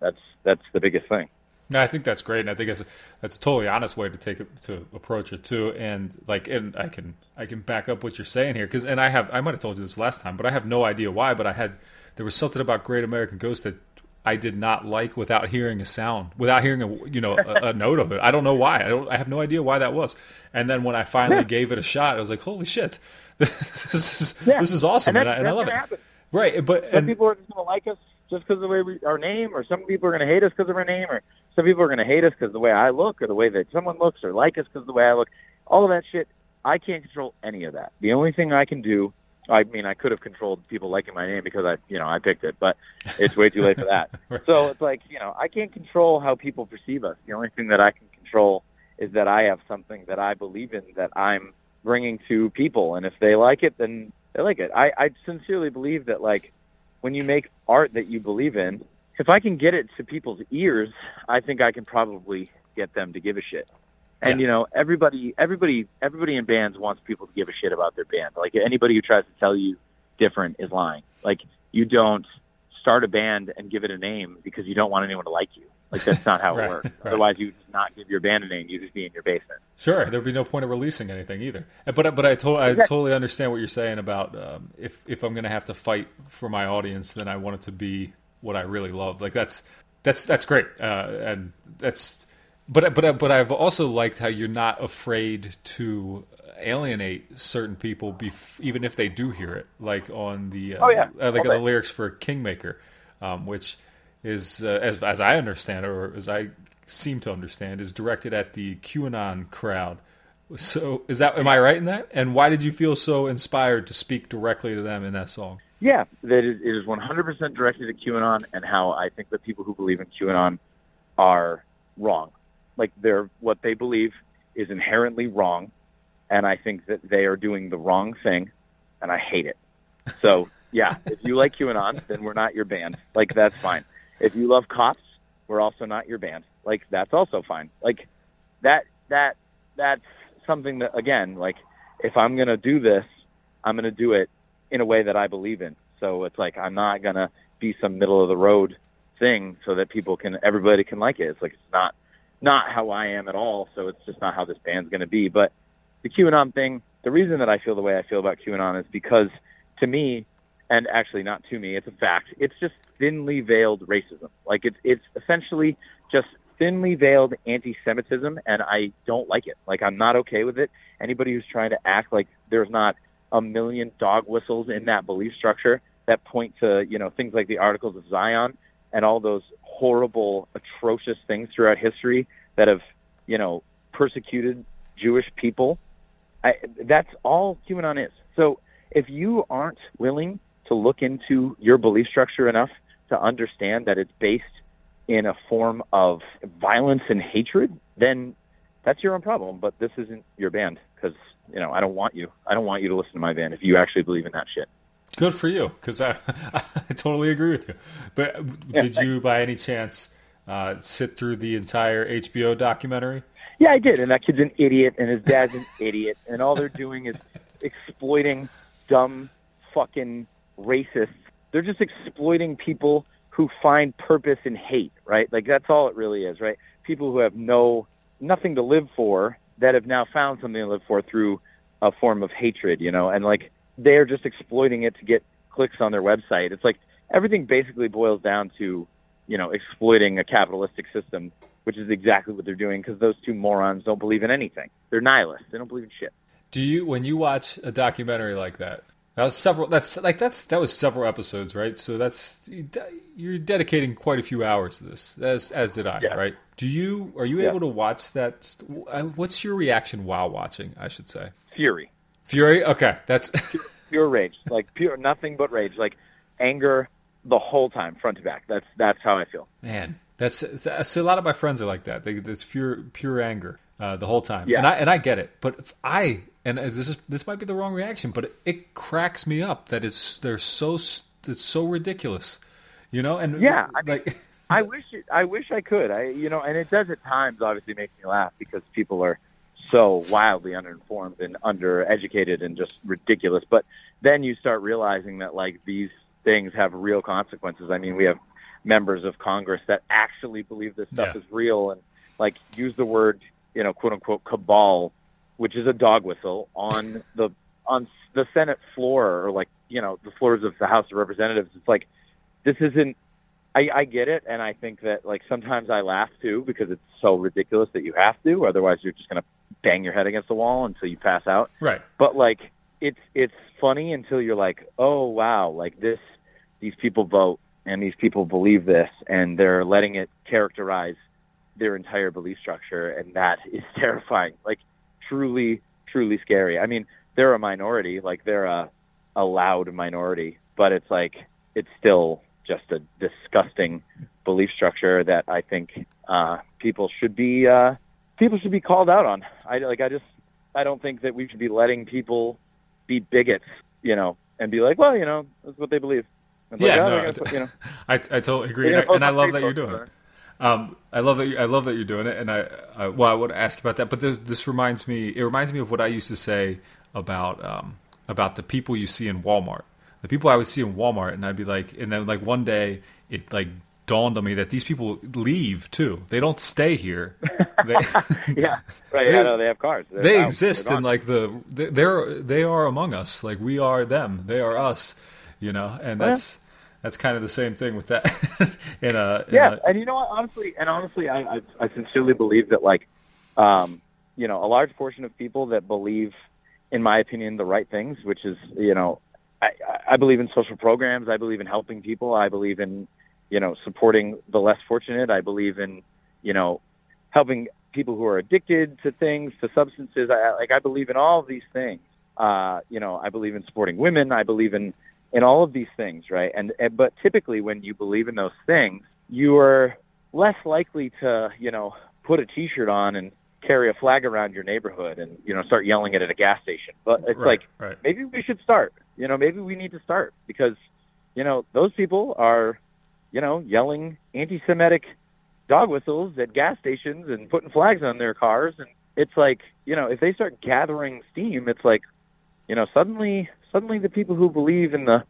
That's that's the biggest thing. No, I think that's great, and I think that's that's a totally honest way to take it to approach it too. And like, and I can I can back up what you're saying here because, and I have I might have told you this last time, but I have no idea why. But I had there was something about Great American Ghost that I did not like without hearing a sound, without hearing a you know a, a note of it. I don't know why. I don't. I have no idea why that was. And then when I finally gave it a shot, I was like, holy shit, this is Yeah. this is awesome, and, And I, and I love it. happen. Right, but Some and, people are just going to like us just because of the way we our name, or some people are going to hate us because of our name, or some people are going to hate us because of the way I look, or the way that someone looks, or like us because of the way I look. All of that shit, I can't control any of that. The only thing I can do, I mean, I could have controlled people liking my name because I, you know, I picked it, but it's way too late for that. So it's like, you know, I can't control how people perceive us. The only thing that I can control is that I have something that I believe in that I'm bringing to people, and if they like it, then they like it. I, I sincerely believe that, like, when you make art that you believe in, if I can get it to people's ears, I think I can probably get them to give a shit. And you know, everybody, everybody, everybody in bands wants people to give a shit about their band. Like anybody who tries to tell you different is lying. Like you don't start a band and give it a name because you don't want anyone to like you. Like that's not how Right, it works. right. Otherwise, you just not give your band a name. You just be in your basement. Sure, there'd be no point of releasing anything either. But but I, to- I totally understand what you're saying about um, if if I'm going to have to fight for my audience, then I want it to be what I really love. Like that's that's that's great, uh, and that's. But but but I've also liked how you're not afraid to alienate certain people, bef- even if they do hear it. Like on the uh, Oh, yeah. uh, like Okay. the lyrics for Kingmaker, um, which is uh, as as I understand it, or as I seem to understand, is directed at the QAnon crowd. So is that am I right in that? And why did you feel so inspired to speak directly to them in that song? Yeah, that it it is 100% directed at QAnon and how I think that people who believe in QAnon are wrong. Like they're what they believe is inherently wrong, and I think that they are doing the wrong thing, and I hate it. So yeah, if you like QAnon, then we're not your band. Like that's fine. If you love cops, we're also not your band. Like that's also fine. Like that that that's something that again, like if I'm gonna do this, I'm gonna do it in a way that I believe in. So it's like I'm not gonna be some middle of the road thing so that people can everybody can like it. It's like it's not not how I am at all. So it's just not how this band's gonna be. But the QAnon thing, the reason that I feel the way I feel about QAnon is because to me, and actually not to me, it's a fact. It's just thinly veiled racism. Like it's it's essentially just thinly veiled anti-Semitism, and I don't like it. Like I'm not okay with it. Anybody who's trying to act like there's not a million dog whistles in that belief structure that point to you know things like the Articles of Zion and all those horrible, atrocious things throughout history that have you know persecuted Jewish people. I, that's all QAnon is. So if you aren't willing to look into your belief structure enough to understand that it's based in a form of violence and hatred, then that's your own problem. But this isn't your band because you know I don't want you. I don't want you to listen to my band if you actually believe in that shit. Good for you, because I, I totally agree with you. But did you, by any chance, uh, sit through the entire HBO documentary? Yeah, I did. And that kid's an idiot, and his dad's an idiot, and all they're doing is exploiting dumb fucking racists. They're just exploiting people who find purpose in hate, right? Like that's all it really is, right? People who have no nothing to live for that have now found something to live for through a form of hatred, you know, and like they're just exploiting it to get clicks on their website. It's like everything basically boils down to, you know, exploiting a capitalistic system, which is exactly what they're doing because those two morons don't believe in anything. They're nihilists. They don't believe in shit. Do you when you watch a documentary like that? That was several. That's like that's that was several episodes, right? So that's you're dedicating quite a few hours to this, as as did I, Yeah. right? Do you are you Yeah. able to watch that? What's your reaction while watching? I should say Fury. Fury. Okay, that's pure rage, like pure nothing but rage, like anger the whole time, front to back. That's that's how I feel. man. That's see a lot of my friends are like that. They this pure pure anger uh, the whole time, Yeah. and I and I get it. But if I and this is this might be the wrong reaction, but it, it cracks me up that it's they're so it's so ridiculous, you know. And Yeah, I like I wish it, I wish I could. I you know, and it does at times obviously make me laugh because people are so wildly uninformed and undereducated and just ridiculous. But then you start realizing that like these things have real consequences. I mean, we have members of Congress that actually believe this stuff Yeah. is real and like use the word, you know, quote unquote cabal, which is a dog whistle on the on the Senate floor or like, you know, the floors of the House of Representatives. It's like this isn't I, I get it, and I think that like sometimes I laugh too because it's so ridiculous that you have to. Otherwise, you're just gonna bang your head against the wall until you pass out. right. But like, it's it's funny until you're like, oh wow, like this, these people vote and these people believe this, and they're letting it characterize their entire belief structure, and that is terrifying. Like, truly, truly scary. I mean, they're a minority, like they're a a loud minority, but it's like it's still just a disgusting belief structure that I think uh, people should be uh, people should be called out on. I like I just I don't think that we should be letting people be bigots, you know, and be like, well, you know, that's what they believe. And Yeah, like, oh, no, they're gonna put- you know, I, I totally agree, and I, and I love that you're doing it. Um, I love that you, I love that you're doing it, and I, I well, I want to ask you about that. But this, this reminds me, it reminds me of what I used to say about um, about the people you see in Walmart. The people I would see in Walmart, and I'd be like, and then like one day it like dawned on me that these people leave too. They don't stay here. They, yeah, right. They- I know they have cars. They're they out. exist in like the they- they're they are among us like we are them they are us you know and Oh, yeah. that's that's kind of the same thing with that in a in yeah, a- and you know what? Honestly, and honestly, I, I I sincerely believe that like, um, you know, a large portion of people that believe, in my opinion, the right things, which is you know, I- I believe in social programs. I believe in helping people. I believe in you know supporting the less fortunate. I believe in you know helping people who are addicted to things, to substances. I like I believe in all of these things. Uh, you know, I believe in supporting women. I believe in in all of these things, right? And, and but typically, when you believe in those things, you are less likely to, you know, put a T-shirt on and carry a flag around your neighborhood and you know start yelling it at a gas station. But it's Right, like right. maybe we should start. You know, maybe we need to start because you know those people are, you know, yelling anti-Semitic dog whistles at gas stations and putting flags on their cars. And it's like you know if they start gathering steam it's like you know suddenly suddenly the people who believe in the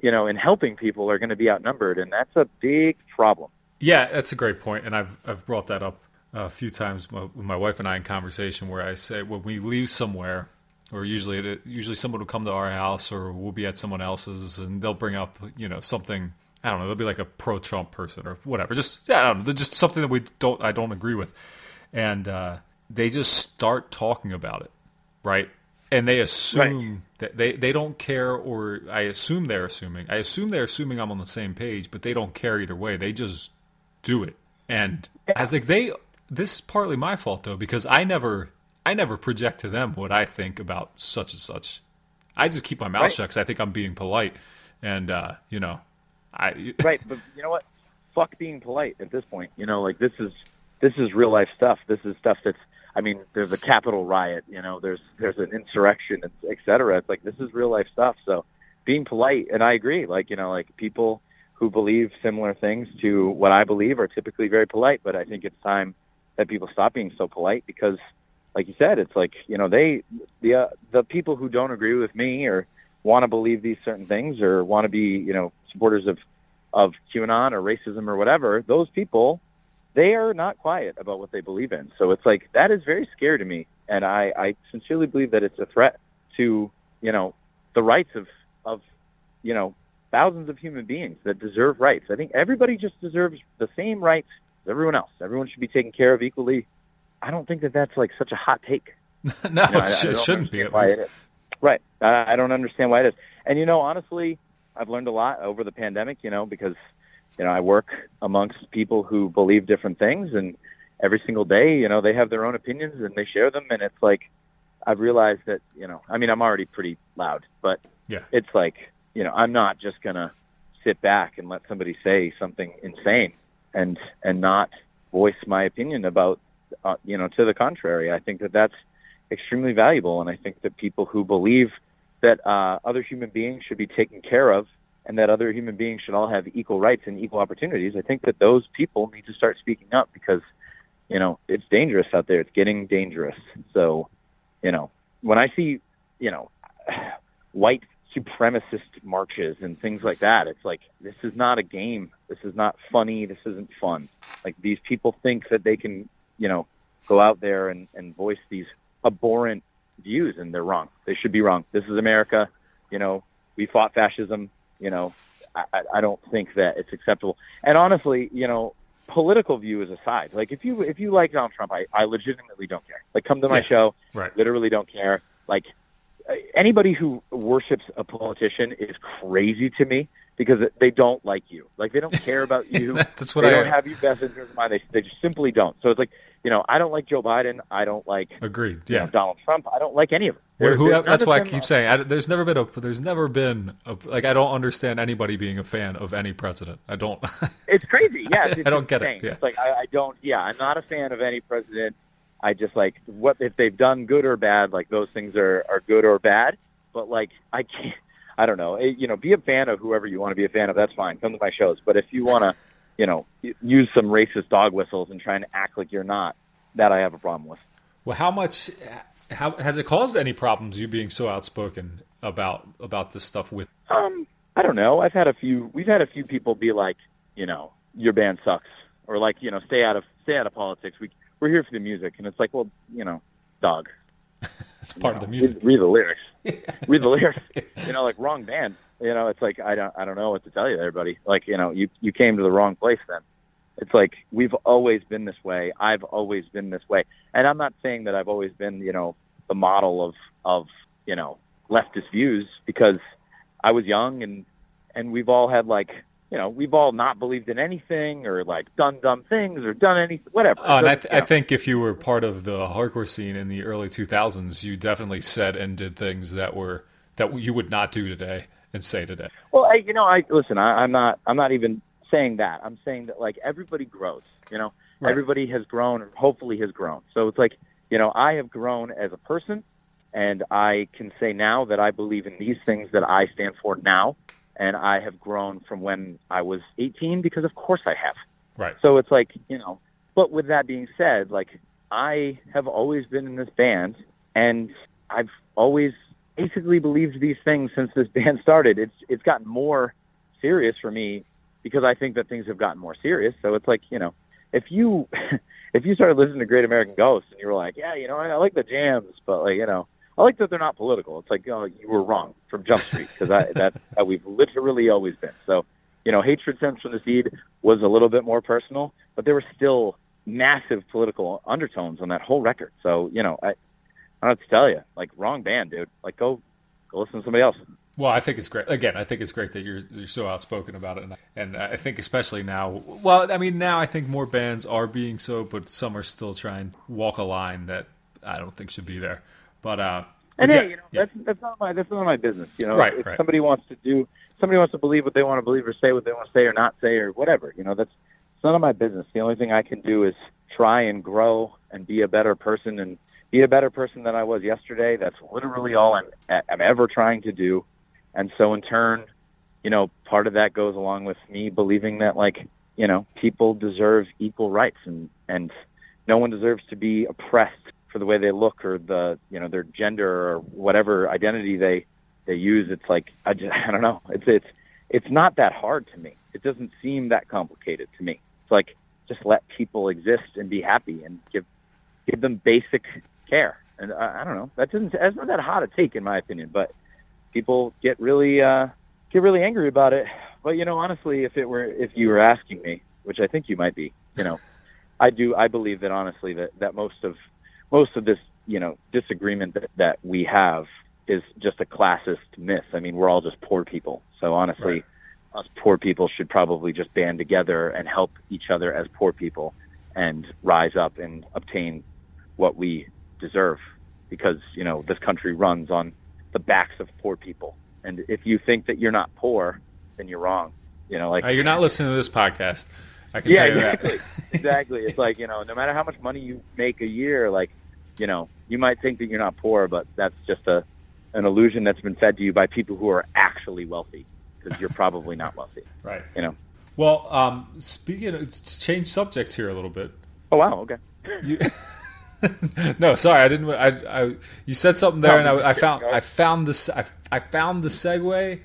you know in helping people are going to be outnumbered. And that's a big problem. Yeah, that's a great point, and I've I've brought that up uh, a few times with my wife and I in conversation where I say when we leave somewhere, or usually it, usually someone will come to our house or we'll be at someone else's, and they'll bring up you know something I don't know, they'll be like a pro Trump person or whatever, just yeah, I don't know, just something that we don't I don't agree with, and uh, they just start talking about it, right? And they assume that they, they don't care, or I assume they're assuming. I assume they're assuming I'm on the same page, but they don't care either way. They just do it. And I was like, they. This is partly my fault though, because I never I never project to them what I think about such and such. I just keep my mouth Right. shut 'cause I think I'm being polite, and uh, you know, I right but you know what? Fuck being polite at this point you know like this is this is real life stuff. This is stuff that's i mean there's a capital riot you know there's there's an insurrection et cetera. It's like this is real life stuff. So being polite and i agree like you know like people who believe similar things to what i believe are typically very polite but i think it's time that people stop being so polite because like you said it's like you know they the uh, the people who don't agree with me or want to believe these certain things or want to be you know supporters of of QAnon or racism or whatever, those people, they are not quiet about what they believe in. So it's like that is very scary to me, and I, I sincerely believe that it's a threat to you know the rights of of you know thousands of human beings that deserve rights. I think everybody just deserves the same rights as everyone else. Everyone should be taken care of equally. I don't think that that's like such a hot take. no, You know, I- I it sh- don't shouldn't be at least. Right. I, I don't understand why it is. And you know, honestly, I've learned a lot over the pandemic. You know, because you know I work amongst people who believe different things, and every single day, you know, they have their own opinions and they share them, and it's like I've realized that you know, I mean, I'm already pretty loud, but Yeah. it's like you know, I'm not just gonna sit back and let somebody say something insane and and not voice my opinion about uh, you know to the contrary. I think that that's extremely valuable, and I think that people who believe that uh, other human beings should be taken care of and that other human beings should all have equal rights and equal opportunities, I think that those people need to start speaking up because you know it's dangerous out there. It's getting dangerous. So you know when I see you know white supremacist marches and things like that. It's like this is not a game. This is not funny. This isn't fun. Like these people think that they can, you know, go out there and, and voice these abhorrent views, and they're wrong. They should be wrong. This is America. You know, we fought fascism. You know, I, I- don't think that it's acceptable. And honestly, you know, political view is aside. Like if you if you like Donald Trump, I, I legitimately don't care. Like come to my Yeah. show. Right. Literally don't care. Like anybody who worships a politician is crazy to me because they don't like you. Like they don't care about you. That's what they I don't heard. have you best interest in mind. They they just simply don't. So it's like you know I don't like Joe Biden. I don't like Agreed. you know, Yeah. Donald Trump. I don't like any of them. Where- They're- who- they're- that's why I keep saying I, there's never been a there's never been a, like I don't understand anybody being a fan of any president. I don't. It's crazy. Yeah, it's, I don't get it, yeah. It's like I, I don't. Yeah, I'm not a fan of any president. I just like what if they've done good or bad. Like those things are are good or bad. But like I can't. I don't know. You know, be a fan of whoever you want to be a fan of. That's fine. Come to my shows. But if you want to, you know, use some racist dog whistles and try and act like you're not, that I have a problem with. well, how much how has it caused any problems? You being so outspoken about about this stuff with Um, I don't know. I've had a few. We've had a few people be like, you know, your band sucks, or like, you know, stay out of stay out of politics. We we're here for the music, and it's like, well, you know, dog. it's part of the Read, music. read the lyrics. read the lyrics. You know, like wrong band. You know, it's like I don't I don't know what to tell you there, buddy. Like, you know, you you came to the wrong place then. It's like we've always been this way. I've always been this way. And I'm not saying that I've always been, you know, the model of of, you know, leftist views because I was young and and we've all had like you know, we've all not believed in anything or like done dumb things or done anything, whatever. Oh, and I, th- I think if you were part of the hardcore scene in the early 2000s, you definitely said and did things that were that you would not do today and say today. Well, I, you know, I listen. I, I'm not. I'm not even saying that. I'm saying that like everybody grows. You know, Right. everybody has grown, and hopefully has grown. So it's like you know, I have grown as a person, and I can say now that I believe in these things that I stand for now, and I have grown from when I was 18 because of course I have. Right. So it's like, you know, but with that being said, like I have always been in this band and I've always basically believed these things since this band started. It's it's gotten more serious for me because I think that things have gotten more serious. So it's like, you know, if you if you started listening to Great American Ghost and you were like, yeah, you know, I, I like the jams, but like, you know, I like that they're not political. It's like, oh, you were wrong from Jump Street because that's how we've literally always been. So, you know, Hatred Stems from the Seed was a little bit more personal, but there were still massive political undertones on that whole record. So, you know, I, I don't have to tell you, like, wrong band, dude. Like, go, go listen to somebody else. Well, I think it's great. Again, I think it's great that you're you're so outspoken about it, and, and I think especially now. Well, I mean, now I think more bands are being so, but some are still trying to walk a line that I don't think should be there. But uh, And hey, yeah, you know, yeah. that's that's not my that's not my business. You know, Right, if right. somebody wants to do, somebody wants to believe what they want to believe, or say what they want to say, or not say, or whatever. You know, that's it's none of my business. The only thing I can do is try and grow and be a better person and be a better person than I was yesterday. That's literally all I'm I'm ever trying to do. And so in turn, you know, part of that goes along with me believing that like, you know, people deserve equal rights and and no one deserves to be oppressed for the way they look or the you know their gender or whatever identity they they use. It's like I just I don't know. It's it's it's not that hard to me. It doesn't seem that complicated to me. It's like just let people exist and be happy and give give them basic care. And I, I don't know. That doesn't that's not that hard to take in my opinion, but people get really uh get really angry about it. But you know, honestly, if it were if you were asking me, which I think you might be, you know, I do I believe that honestly that that most of most of this, you know, disagreement that, that we have is just a classist myth. I mean, we're all just poor people. So honestly, Right. us poor people should probably just band together and help each other as poor people and rise up and obtain what we deserve because, you know, this country runs on the backs of poor people. And if you think that you're not poor, then you're wrong. You know, like Uh, you're not listening to this podcast. I can yeah, tell you exactly. that. exactly. It's like, you know, no matter how much money you make a year, like, you know, you might think that you're not poor, but that's just a an illusion that's been fed to you by people who are actually wealthy because you're probably not wealthy, right. you know. Well, um, speaking of change subjects here a little bit. Oh wow, okay. You, no, sorry, I didn't. I, I you said something there, and I, I found I found this I, I found the segue,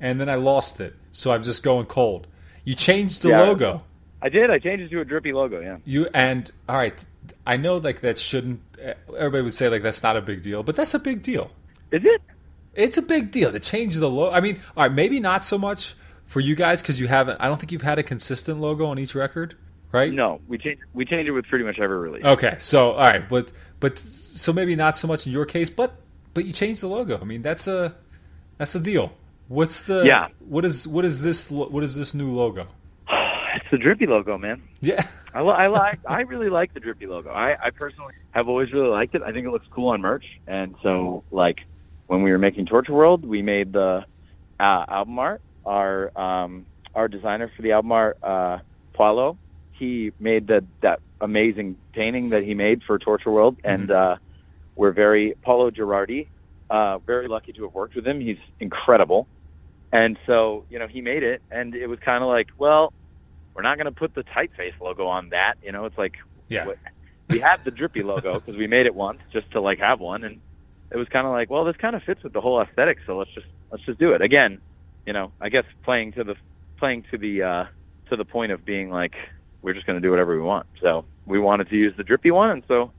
and then I lost it. So I'm just going cold. You changed the Yeah. logo. I did. I changed it to a drippy logo, yeah. You and all right. I know like that shouldn't. Everybody would say like that's not a big deal, but that's a big deal. Is it? It's a big deal to change the logo. I mean, all right, maybe not so much for you guys because you haven't. I don't think you've had a consistent logo on each record, right? No, we changed we changed it with pretty much every release. Okay, so all right, but but so maybe not so much in your case, but but you changed the logo. I mean, that's a that's a deal. What's the Yeah. What is what is this what is this new logo? It's the drippy logo, man. Yeah, I, li- I like. I really like the drippy logo. I, I personally have always really liked it. I think it looks cool on merch. And so, like, when we were making Torture World, we made the uh, album art. Our um, our designer for the album art, uh, Paolo, he made the, that amazing painting that he made for Torture World, and uh, we're very Paolo Girardi. Uh, very lucky to have worked with him. He's incredible. And so, you know, he made it, and it was kind of like, well, we're not going to put the typeface logo on that. You know, it's like yeah. we have the drippy logo because we made it once just to like have one, and it was kind of like, well, this kind of fits with the whole aesthetic, so let's just let's just do it again. You know, I guess playing to the playing to the uh, to the point of being like we're just going to do whatever we want. So we wanted to use the drippy one, and so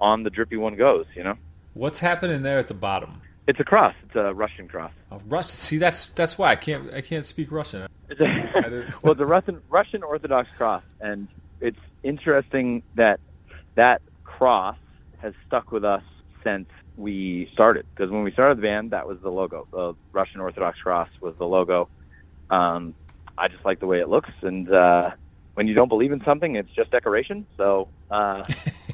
on the drippy one goes. You know, What's happening there at the bottom? It's a cross. It's a Russian cross. Oh, Russian. See, that's that's why I can't I can't speak Russian. It's a, well, it's a Russian Russian Orthodox cross, and it's interesting that that cross has stuck with us since we started. Because when we started the band, that was the logo. The Russian Orthodox cross was the logo. Um, I just like the way it looks, and uh, when you don't believe in something, it's just decoration. So uh,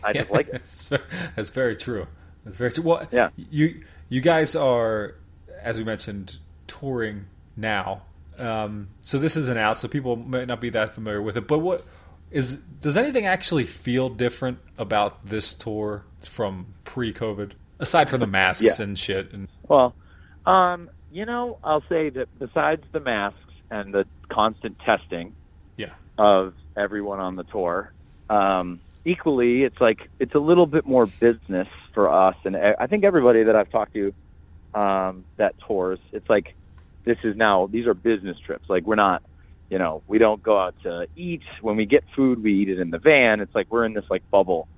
I just like it. That's That's very true. That's very true. Well, Yeah. You you guys are, as we mentioned, touring now. Um, so this isn't out, so people might not be that familiar with it. But what is does anything actually feel different about this tour from pre-COVID, aside from the masks Yeah. and shit? And Well, um, you know, I'll say that besides the masks and the constant testing, yeah, of everyone on the tour. Um, equally, it's like it's a little bit more business for us, and I think everybody that I've talked to um, that tours, it's like this is now these are business trips. Like we're not, you know, we don't go out to eat. When we get food, we eat it in the van. It's like we're in this like bubble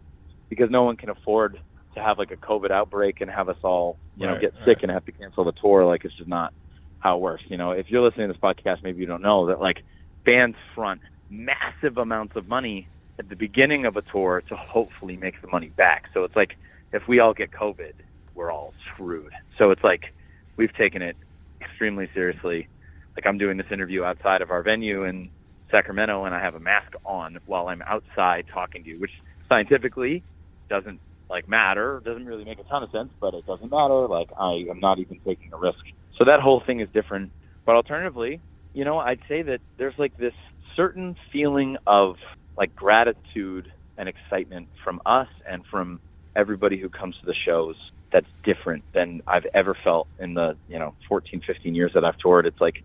because no one can afford to have like a COVID outbreak and have us all, you know, Right, get right. sick and have to cancel the tour. Like it's just not how it works. You know, if you're listening to this podcast, maybe you don't know that like bands front massive amounts of money at the beginning of a tour to hopefully make the money back. So it's like if we all get COVID, we're all screwed. So it's like we've taken it extremely seriously. Like I'm doing this interview outside of our venue in Sacramento and I have a mask on while I'm outside talking to you, which scientifically doesn't like matter, doesn't really make a ton of sense, but it doesn't matter. Like I am not even taking a risk. So that whole thing is different. But alternatively, you know, I'd say that there's like this certain feeling of like gratitude and excitement from us and from everybody who comes to the shows that's different than I've ever felt in the, you know, 14, 15 years that I've toured. It's like,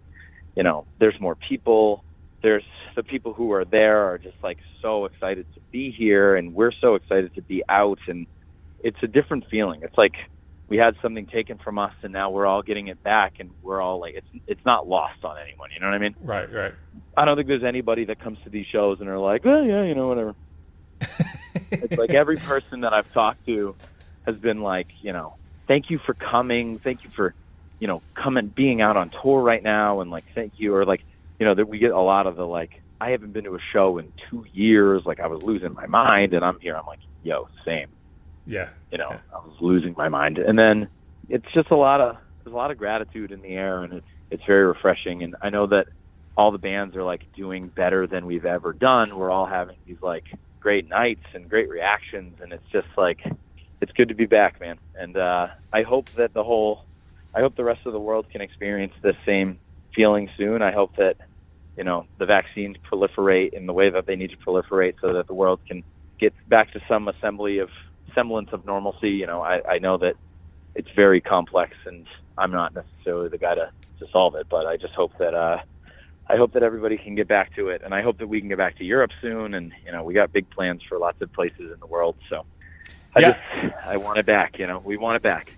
you know, there's more people. There's the people who are there are just like so excited to be here and we're so excited to be out and it's a different feeling. It's like we had something taken from us, and now we're all getting it back, and we're all like, it's it's not lost on anyone. You know what I mean? Right, right. I don't think there's anybody that comes to these shows and are like, oh yeah, you know, whatever. it's like every person that I've talked to has been like, you know, thank you for coming, thank you for, you know, coming, being out on tour right now, and like, thank you, or like, you know, that we get a lot of the like, I haven't been to a show in two years, like I was losing my mind, and I'm here, I'm like, yo, same, Yeah. you know, I was losing my mind, and then it's just a lot of there's a lot of gratitude in the air, and it's it's very refreshing, and I know that all the bands are like doing better than we've ever done. We're all having these like great nights and great reactions, and it's just like it's good to be back, man. And uh, I hope that the whole, I hope the rest of the world can experience the same feeling soon. I hope that you know the vaccines proliferate in the way that they need to proliferate, so that the world can get back to some assembly of semblance of normalcy. You know, I, I know that it's very complex, and I'm not necessarily the guy to to solve it, but I just hope that. uh I hope that everybody can get back to it, and I hope that we can get back to Europe soon. And you know, we got big plans for lots of places in the world. So, I Yeah. just I want it back. You know, we want it back.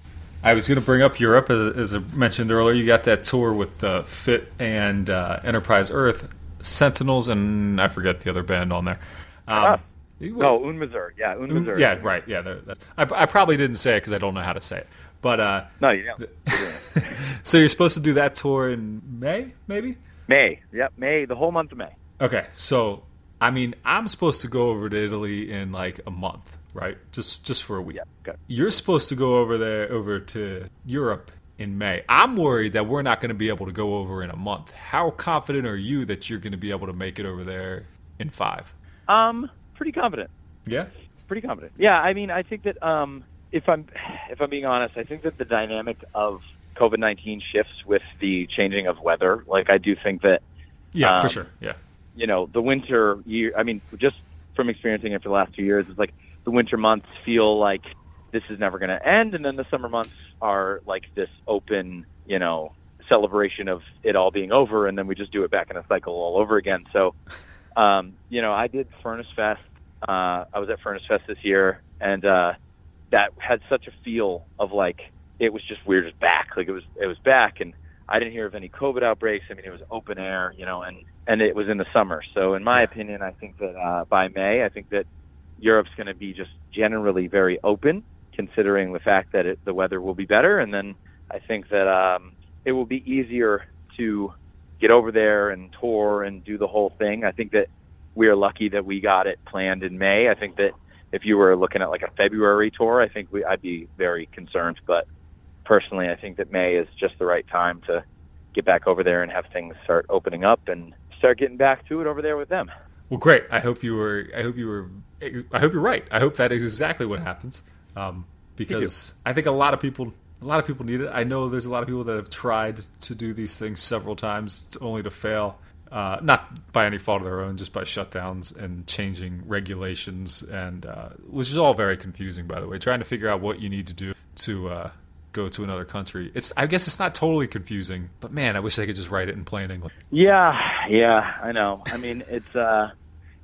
I was going to bring up Europe, as, as I mentioned earlier. You got that tour with uh, Fit and uh, Enterprise Earth, Sentinels, and I forget the other band on there. Um, Ah. No, Un Missouri. Yeah, Un Missouri. yeah, right. Yeah, I, I probably didn't say it because I don't know how to say it. But uh, No, you don't. so you're supposed to do that tour in May, maybe? May. Yep, May. The whole month of May. Okay, so I mean, I'm supposed to go over to Italy in like a month, right? Just just for a week. Okay. You're supposed to go over there over to Europe in May. I'm worried that we're not going to be able to go over in a month. How confident are you that you're going to be able to make it over there in 5? Um, pretty confident. Yeah. pretty confident. Yeah, I mean, I think that um, if I'm if I'm being honest, I think that the dynamic of COVID nineteen shifts with the changing of weather. Like, I do think that Yeah, for Um, sure. Yeah. you know the winter year. I mean, just from experiencing it for the last two years, it's like the winter months feel like this is never going to end, and then the summer months are like this open, you know, celebration of it all being over, and then we just do it back in a cycle all over again. So, um, you know, I did Furnace Fest. Uh, I was at Furnace Fest this year, and uh, that had such a feel of like it was just weird as back. Like it was it was back, and I didn't hear of any COVID outbreaks. I mean, it was open air, you know, and and it was in the summer. So, in my opinion, I think that uh, by May, I think that Europe's going to be just generally very open, considering the fact that it, the weather will be better, and then I think that um, it will be easier to get over there and tour and do the whole thing. I think that we are lucky that we got it planned in May. I think that if you were looking at like a February tour, I think we, I'd be very concerned. But personally, I think that May is just the right time to get back over there and have things start opening up and start getting back to it over there with them. Well, great. I hope you were. I hope you were. I hope you're right. I hope that is exactly what happens. Um, because I think a lot of people, a lot of people need it. I know there's a lot of people that have tried to do these things several times only to fail. Uh, not by any fault of their own, just by shutdowns and changing regulations, and uh, which is all very confusing. By the way, trying to figure out what you need to do to uh, go to another country. It's. I guess it's not totally confusing, but man, I wish they could just write it in plain English. Yeah, yeah, I know. I mean, it's uh,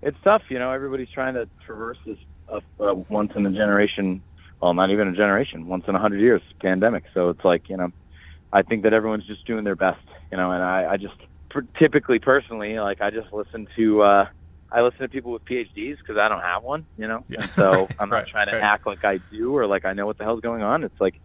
it's tough. You know, everybody's trying to traverse this uh, uh, once in a generation. Well, not even a generation, once in a hundred years pandemic. So it's like you know, I think that everyone's just doing their best. You know, and I, I just typically personally like I just listen to. uh I listen to people with PhDs because I don't have one, you know, and so right, I'm not right, trying to right. act like I do or like I know what the hell's going on. It's like,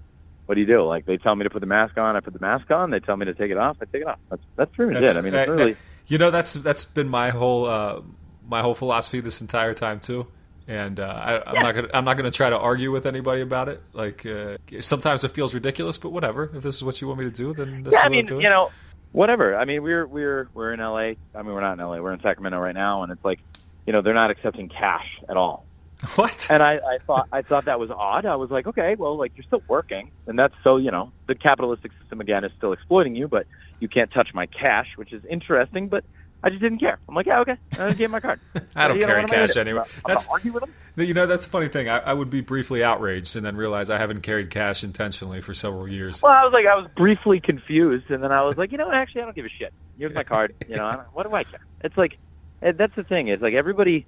what do you do? Like they tell me to put the mask on, I put the mask on. They tell me to take it off, I take it off. That's that's pretty much it. I mean, that- it's really. that- you know that's that's been my whole uh, my whole philosophy this entire time too. And uh, I, I'm not gonna I'm not gonna try to argue with anybody about it. Like uh, sometimes it feels ridiculous, but whatever. If this is what you want me to do, then this yeah, is I what mean, you know, whatever. I mean, we're we're we're in LA. I mean, we're not in LA. We're in Sacramento right now, and it's like, you know, they're not accepting cash at all. what? And I, I thought I thought that was odd. I was like, okay, well, like you're still working, and that's so you know the capitalistic system again is still exploiting you, but you can't touch my cash, which is interesting. But I just didn't care. I'm like, yeah, okay, I just gave my card. I don't You know, carry what am I gonna cash anyway. I'm That's argue with them. you know that's the funny thing. I, I would be briefly outraged and then realize I haven't carried cash intentionally for several years. Well, I was like, I was briefly confused, and then I was like, you know what? Actually, I don't give a shit. Here's my card. You know, I don't, what do I care? It's like, eh, that's the thing. Is like everybody,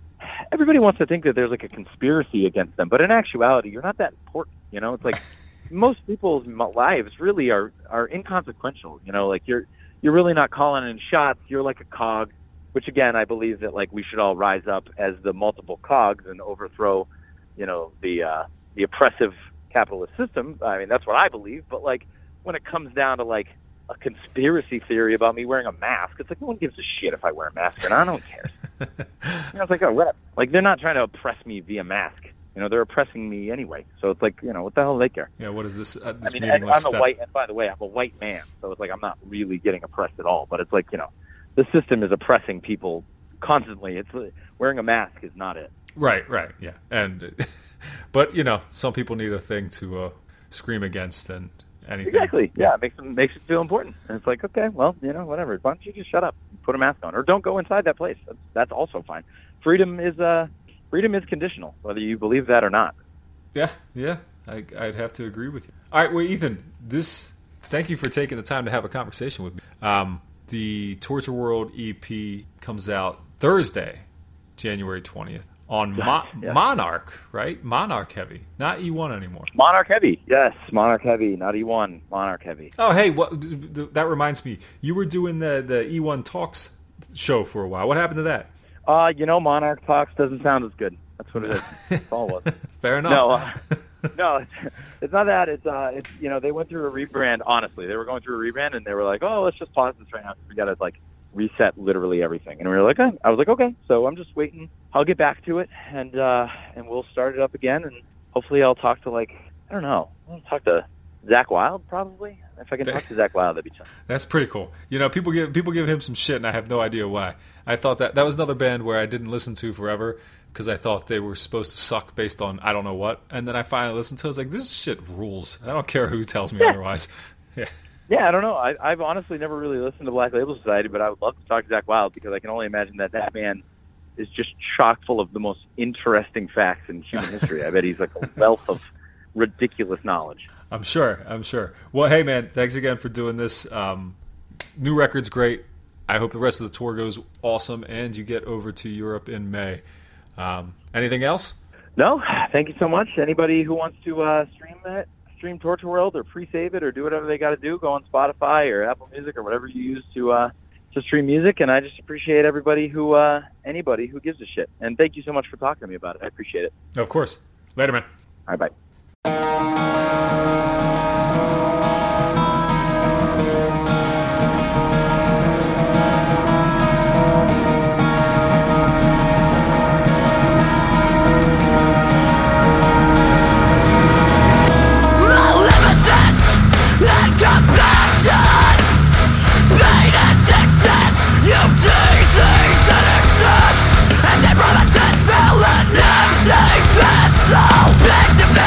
everybody wants to think that there's like a conspiracy against them, but in actuality, you're not that important. You know, it's like most people's m- lives really are are inconsequential. You know, like you're you're really not calling in shots. You're like a cog, which again, I believe that like we should all rise up as the multiple cogs and overthrow, you know, the uh, the oppressive capitalist system. I mean, that's what I believe. But like when it comes down to like a conspiracy theory about me wearing a mask, it's like no one gives a shit if I wear a mask or not. I don't care. you know, it's like oh, whatever. Like they're not trying to oppress me via mask. You know, they're oppressing me anyway. So it's like, you know, what the hell do they care? Yeah, what is this? Uh, I mean, meaningless I'm a step? white, and by the way, I'm a white man, so it's like I'm not really getting oppressed at all. But it's like, you know, the system is oppressing people constantly. It's uh, wearing a mask is not it. Right, right, yeah, and but you know, some people need a thing to uh, scream against and anything. Exactly. Yeah, it makes them makes it feel important. And it's like, okay, well, you know, whatever. Why don't you just shut up, and put a mask on, or don't go inside that place? That's, that's also fine. Freedom is uh, freedom is conditional, whether you believe that or not. Yeah, yeah, I, I'd have to agree with you. All right, well, Ethan, this. Thank you for taking the time to have a conversation with me. Um, the Torture World EP comes out Thursday, January twentieth on Mo- Yeah. MNRK, right? MNRK Heavy, not E1 anymore. MNRK Heavy, yes, MNRK Heavy, not E1, MNRK Heavy. Oh, hey, what? That reminds me, you were doing the the E1 Talks show for a while. What happened to that? Uh, you know, MNRK Talks doesn't sound as good. That's what it is. That's all it was. Fair enough. No, uh, no, it's, it's not that. It's uh, it's you know, they went through a rebrand. Honestly, they were going through a rebrand, and they were like, oh, let's just pause this right now. We got to like reset literally everything. And we were like. I was like, okay. So I'm just waiting. I'll get back to it, and uh, and we'll start it up again, and hopefully I'll talk to like I don't know, I'll talk to Zakk Wylde probably. If I can talk to Zakk Wylde, that'd be fun. That's pretty cool. You know, people give people give him some shit, and I have no idea why. I thought that that was another band where I didn't listen to forever because I thought they were supposed to suck based on I don't know what, and then I finally listened to. it. I was like, this shit rules. I don't care who tells me otherwise. Yeah. Yeah, I don't know. I, I've honestly never really listened to Black Label Society, but I would love to talk to Zakk Wylde because I can only imagine that that man is just chock full of the most interesting facts in human history. I bet he's like a wealth of ridiculous knowledge. I'm sure. I'm sure. Well, hey man, thanks again for doing this. Um, new record's great. I hope the rest of the tour goes awesome, and you get over to Europe in May. Um, anything else? No, thank you so much. Anybody who wants to uh, stream that, stream Torture World or pre-save it or do whatever they got to do, go on Spotify or Apple Music or whatever you use to uh, to stream music. And I just appreciate everybody who, uh, anybody who gives a shit. And thank you so much for talking to me about it. I appreciate it. Of course. Later, man. All right, bye. Música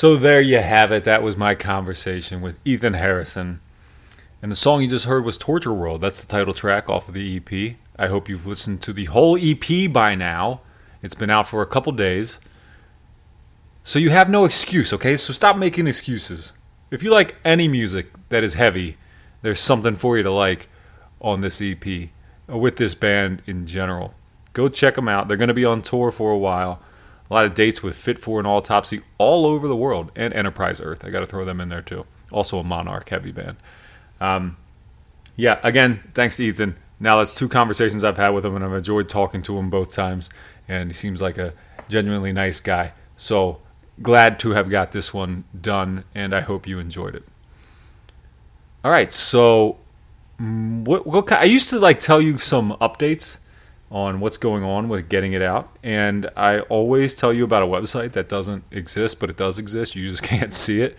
So there you have it. That was my conversation with Ethan Harrison. And the song you just heard was Torture World. That's the title track off of the EP. I hope you've listened to the whole EP by now. It's been out for a couple days. So you have no excuse, okay? So stop making excuses. If you like any music that is heavy, there's something for you to like on this EP or with this band in general. Go check them out. They're going to be on tour for a while. A lot of dates with Fit for an Autopsy all over the world and Enterprise Earth. I got to throw them in there too. Also a MNRK heavy band. Um, yeah, again, thanks to Ethan. Now that's two conversations I've had with him, and I've enjoyed talking to him both times. And he seems like a genuinely nice guy. So glad to have got this one done, and I hope you enjoyed it. All right, so mm, what, what I used to like tell you some updates on what's going on with getting it out, and I always tell you about a website that doesn't exist, but it does exist. You just can't see it.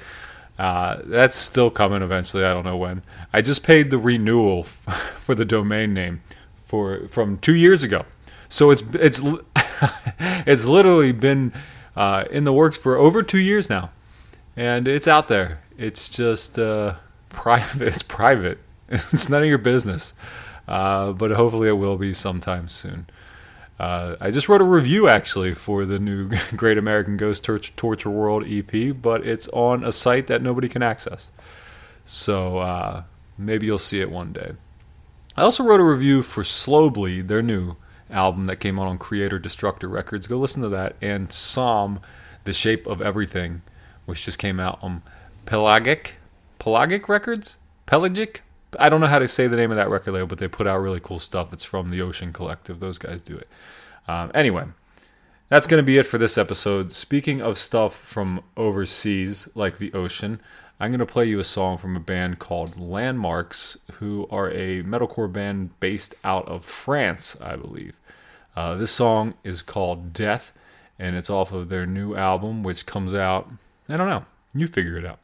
Uh, that's still coming eventually. I don't know when. I just paid the renewal for the domain name for from two years ago, so it's it's it's literally been uh, in the works for over two years now, and it's out there. It's just uh, private. It's private. It's none of your business, uh, but hopefully it will be sometime soon. Uh, I just wrote a review actually for the new Great American Ghost Tor- Torture World EP, but it's on a site that nobody can access. So uh, maybe you'll see it one day. I also wrote a review for Slow Bleed, their new album that came out on Creator Destructor Records. Go listen to that. And Psalm, The Shape of Everything, which just came out on Pelagic, Pelagic Records? Pelagic? I don't know how to say the name of that record label, but they put out really cool stuff. It's from the Ocean Collective. Those guys do it. Um, anyway, that's going to be it for this episode. Speaking of stuff from overseas, like the ocean, I'm going to play you a song from a band called Landmarks, who are a metalcore band based out of France, I believe. Uh, this song is called Death, and it's off of their new album, which comes out, I don't know, you figure it out.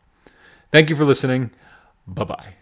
Thank you for listening. Bye bye.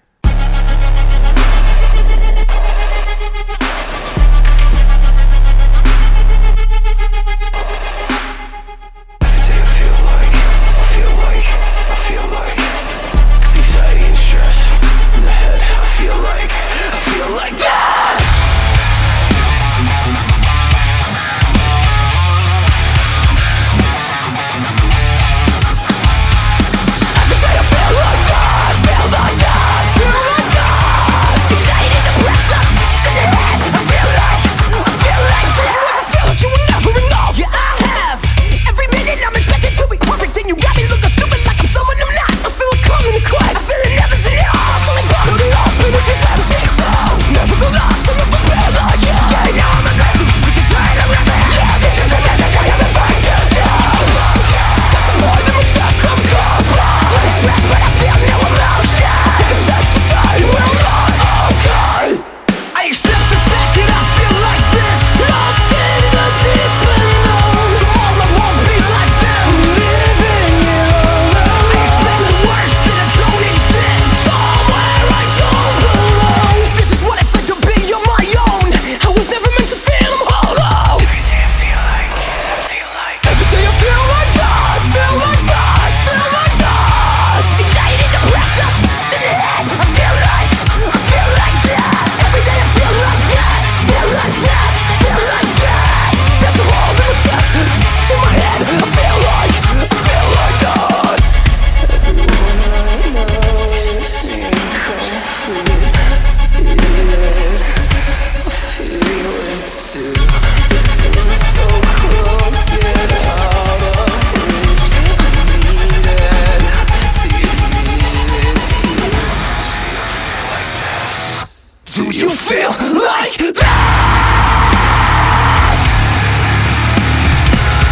this.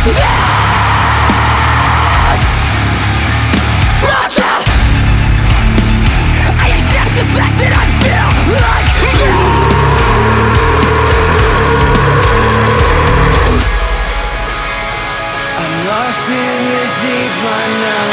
This. I accept the fact that I feel like this. I'm lost in the deep right.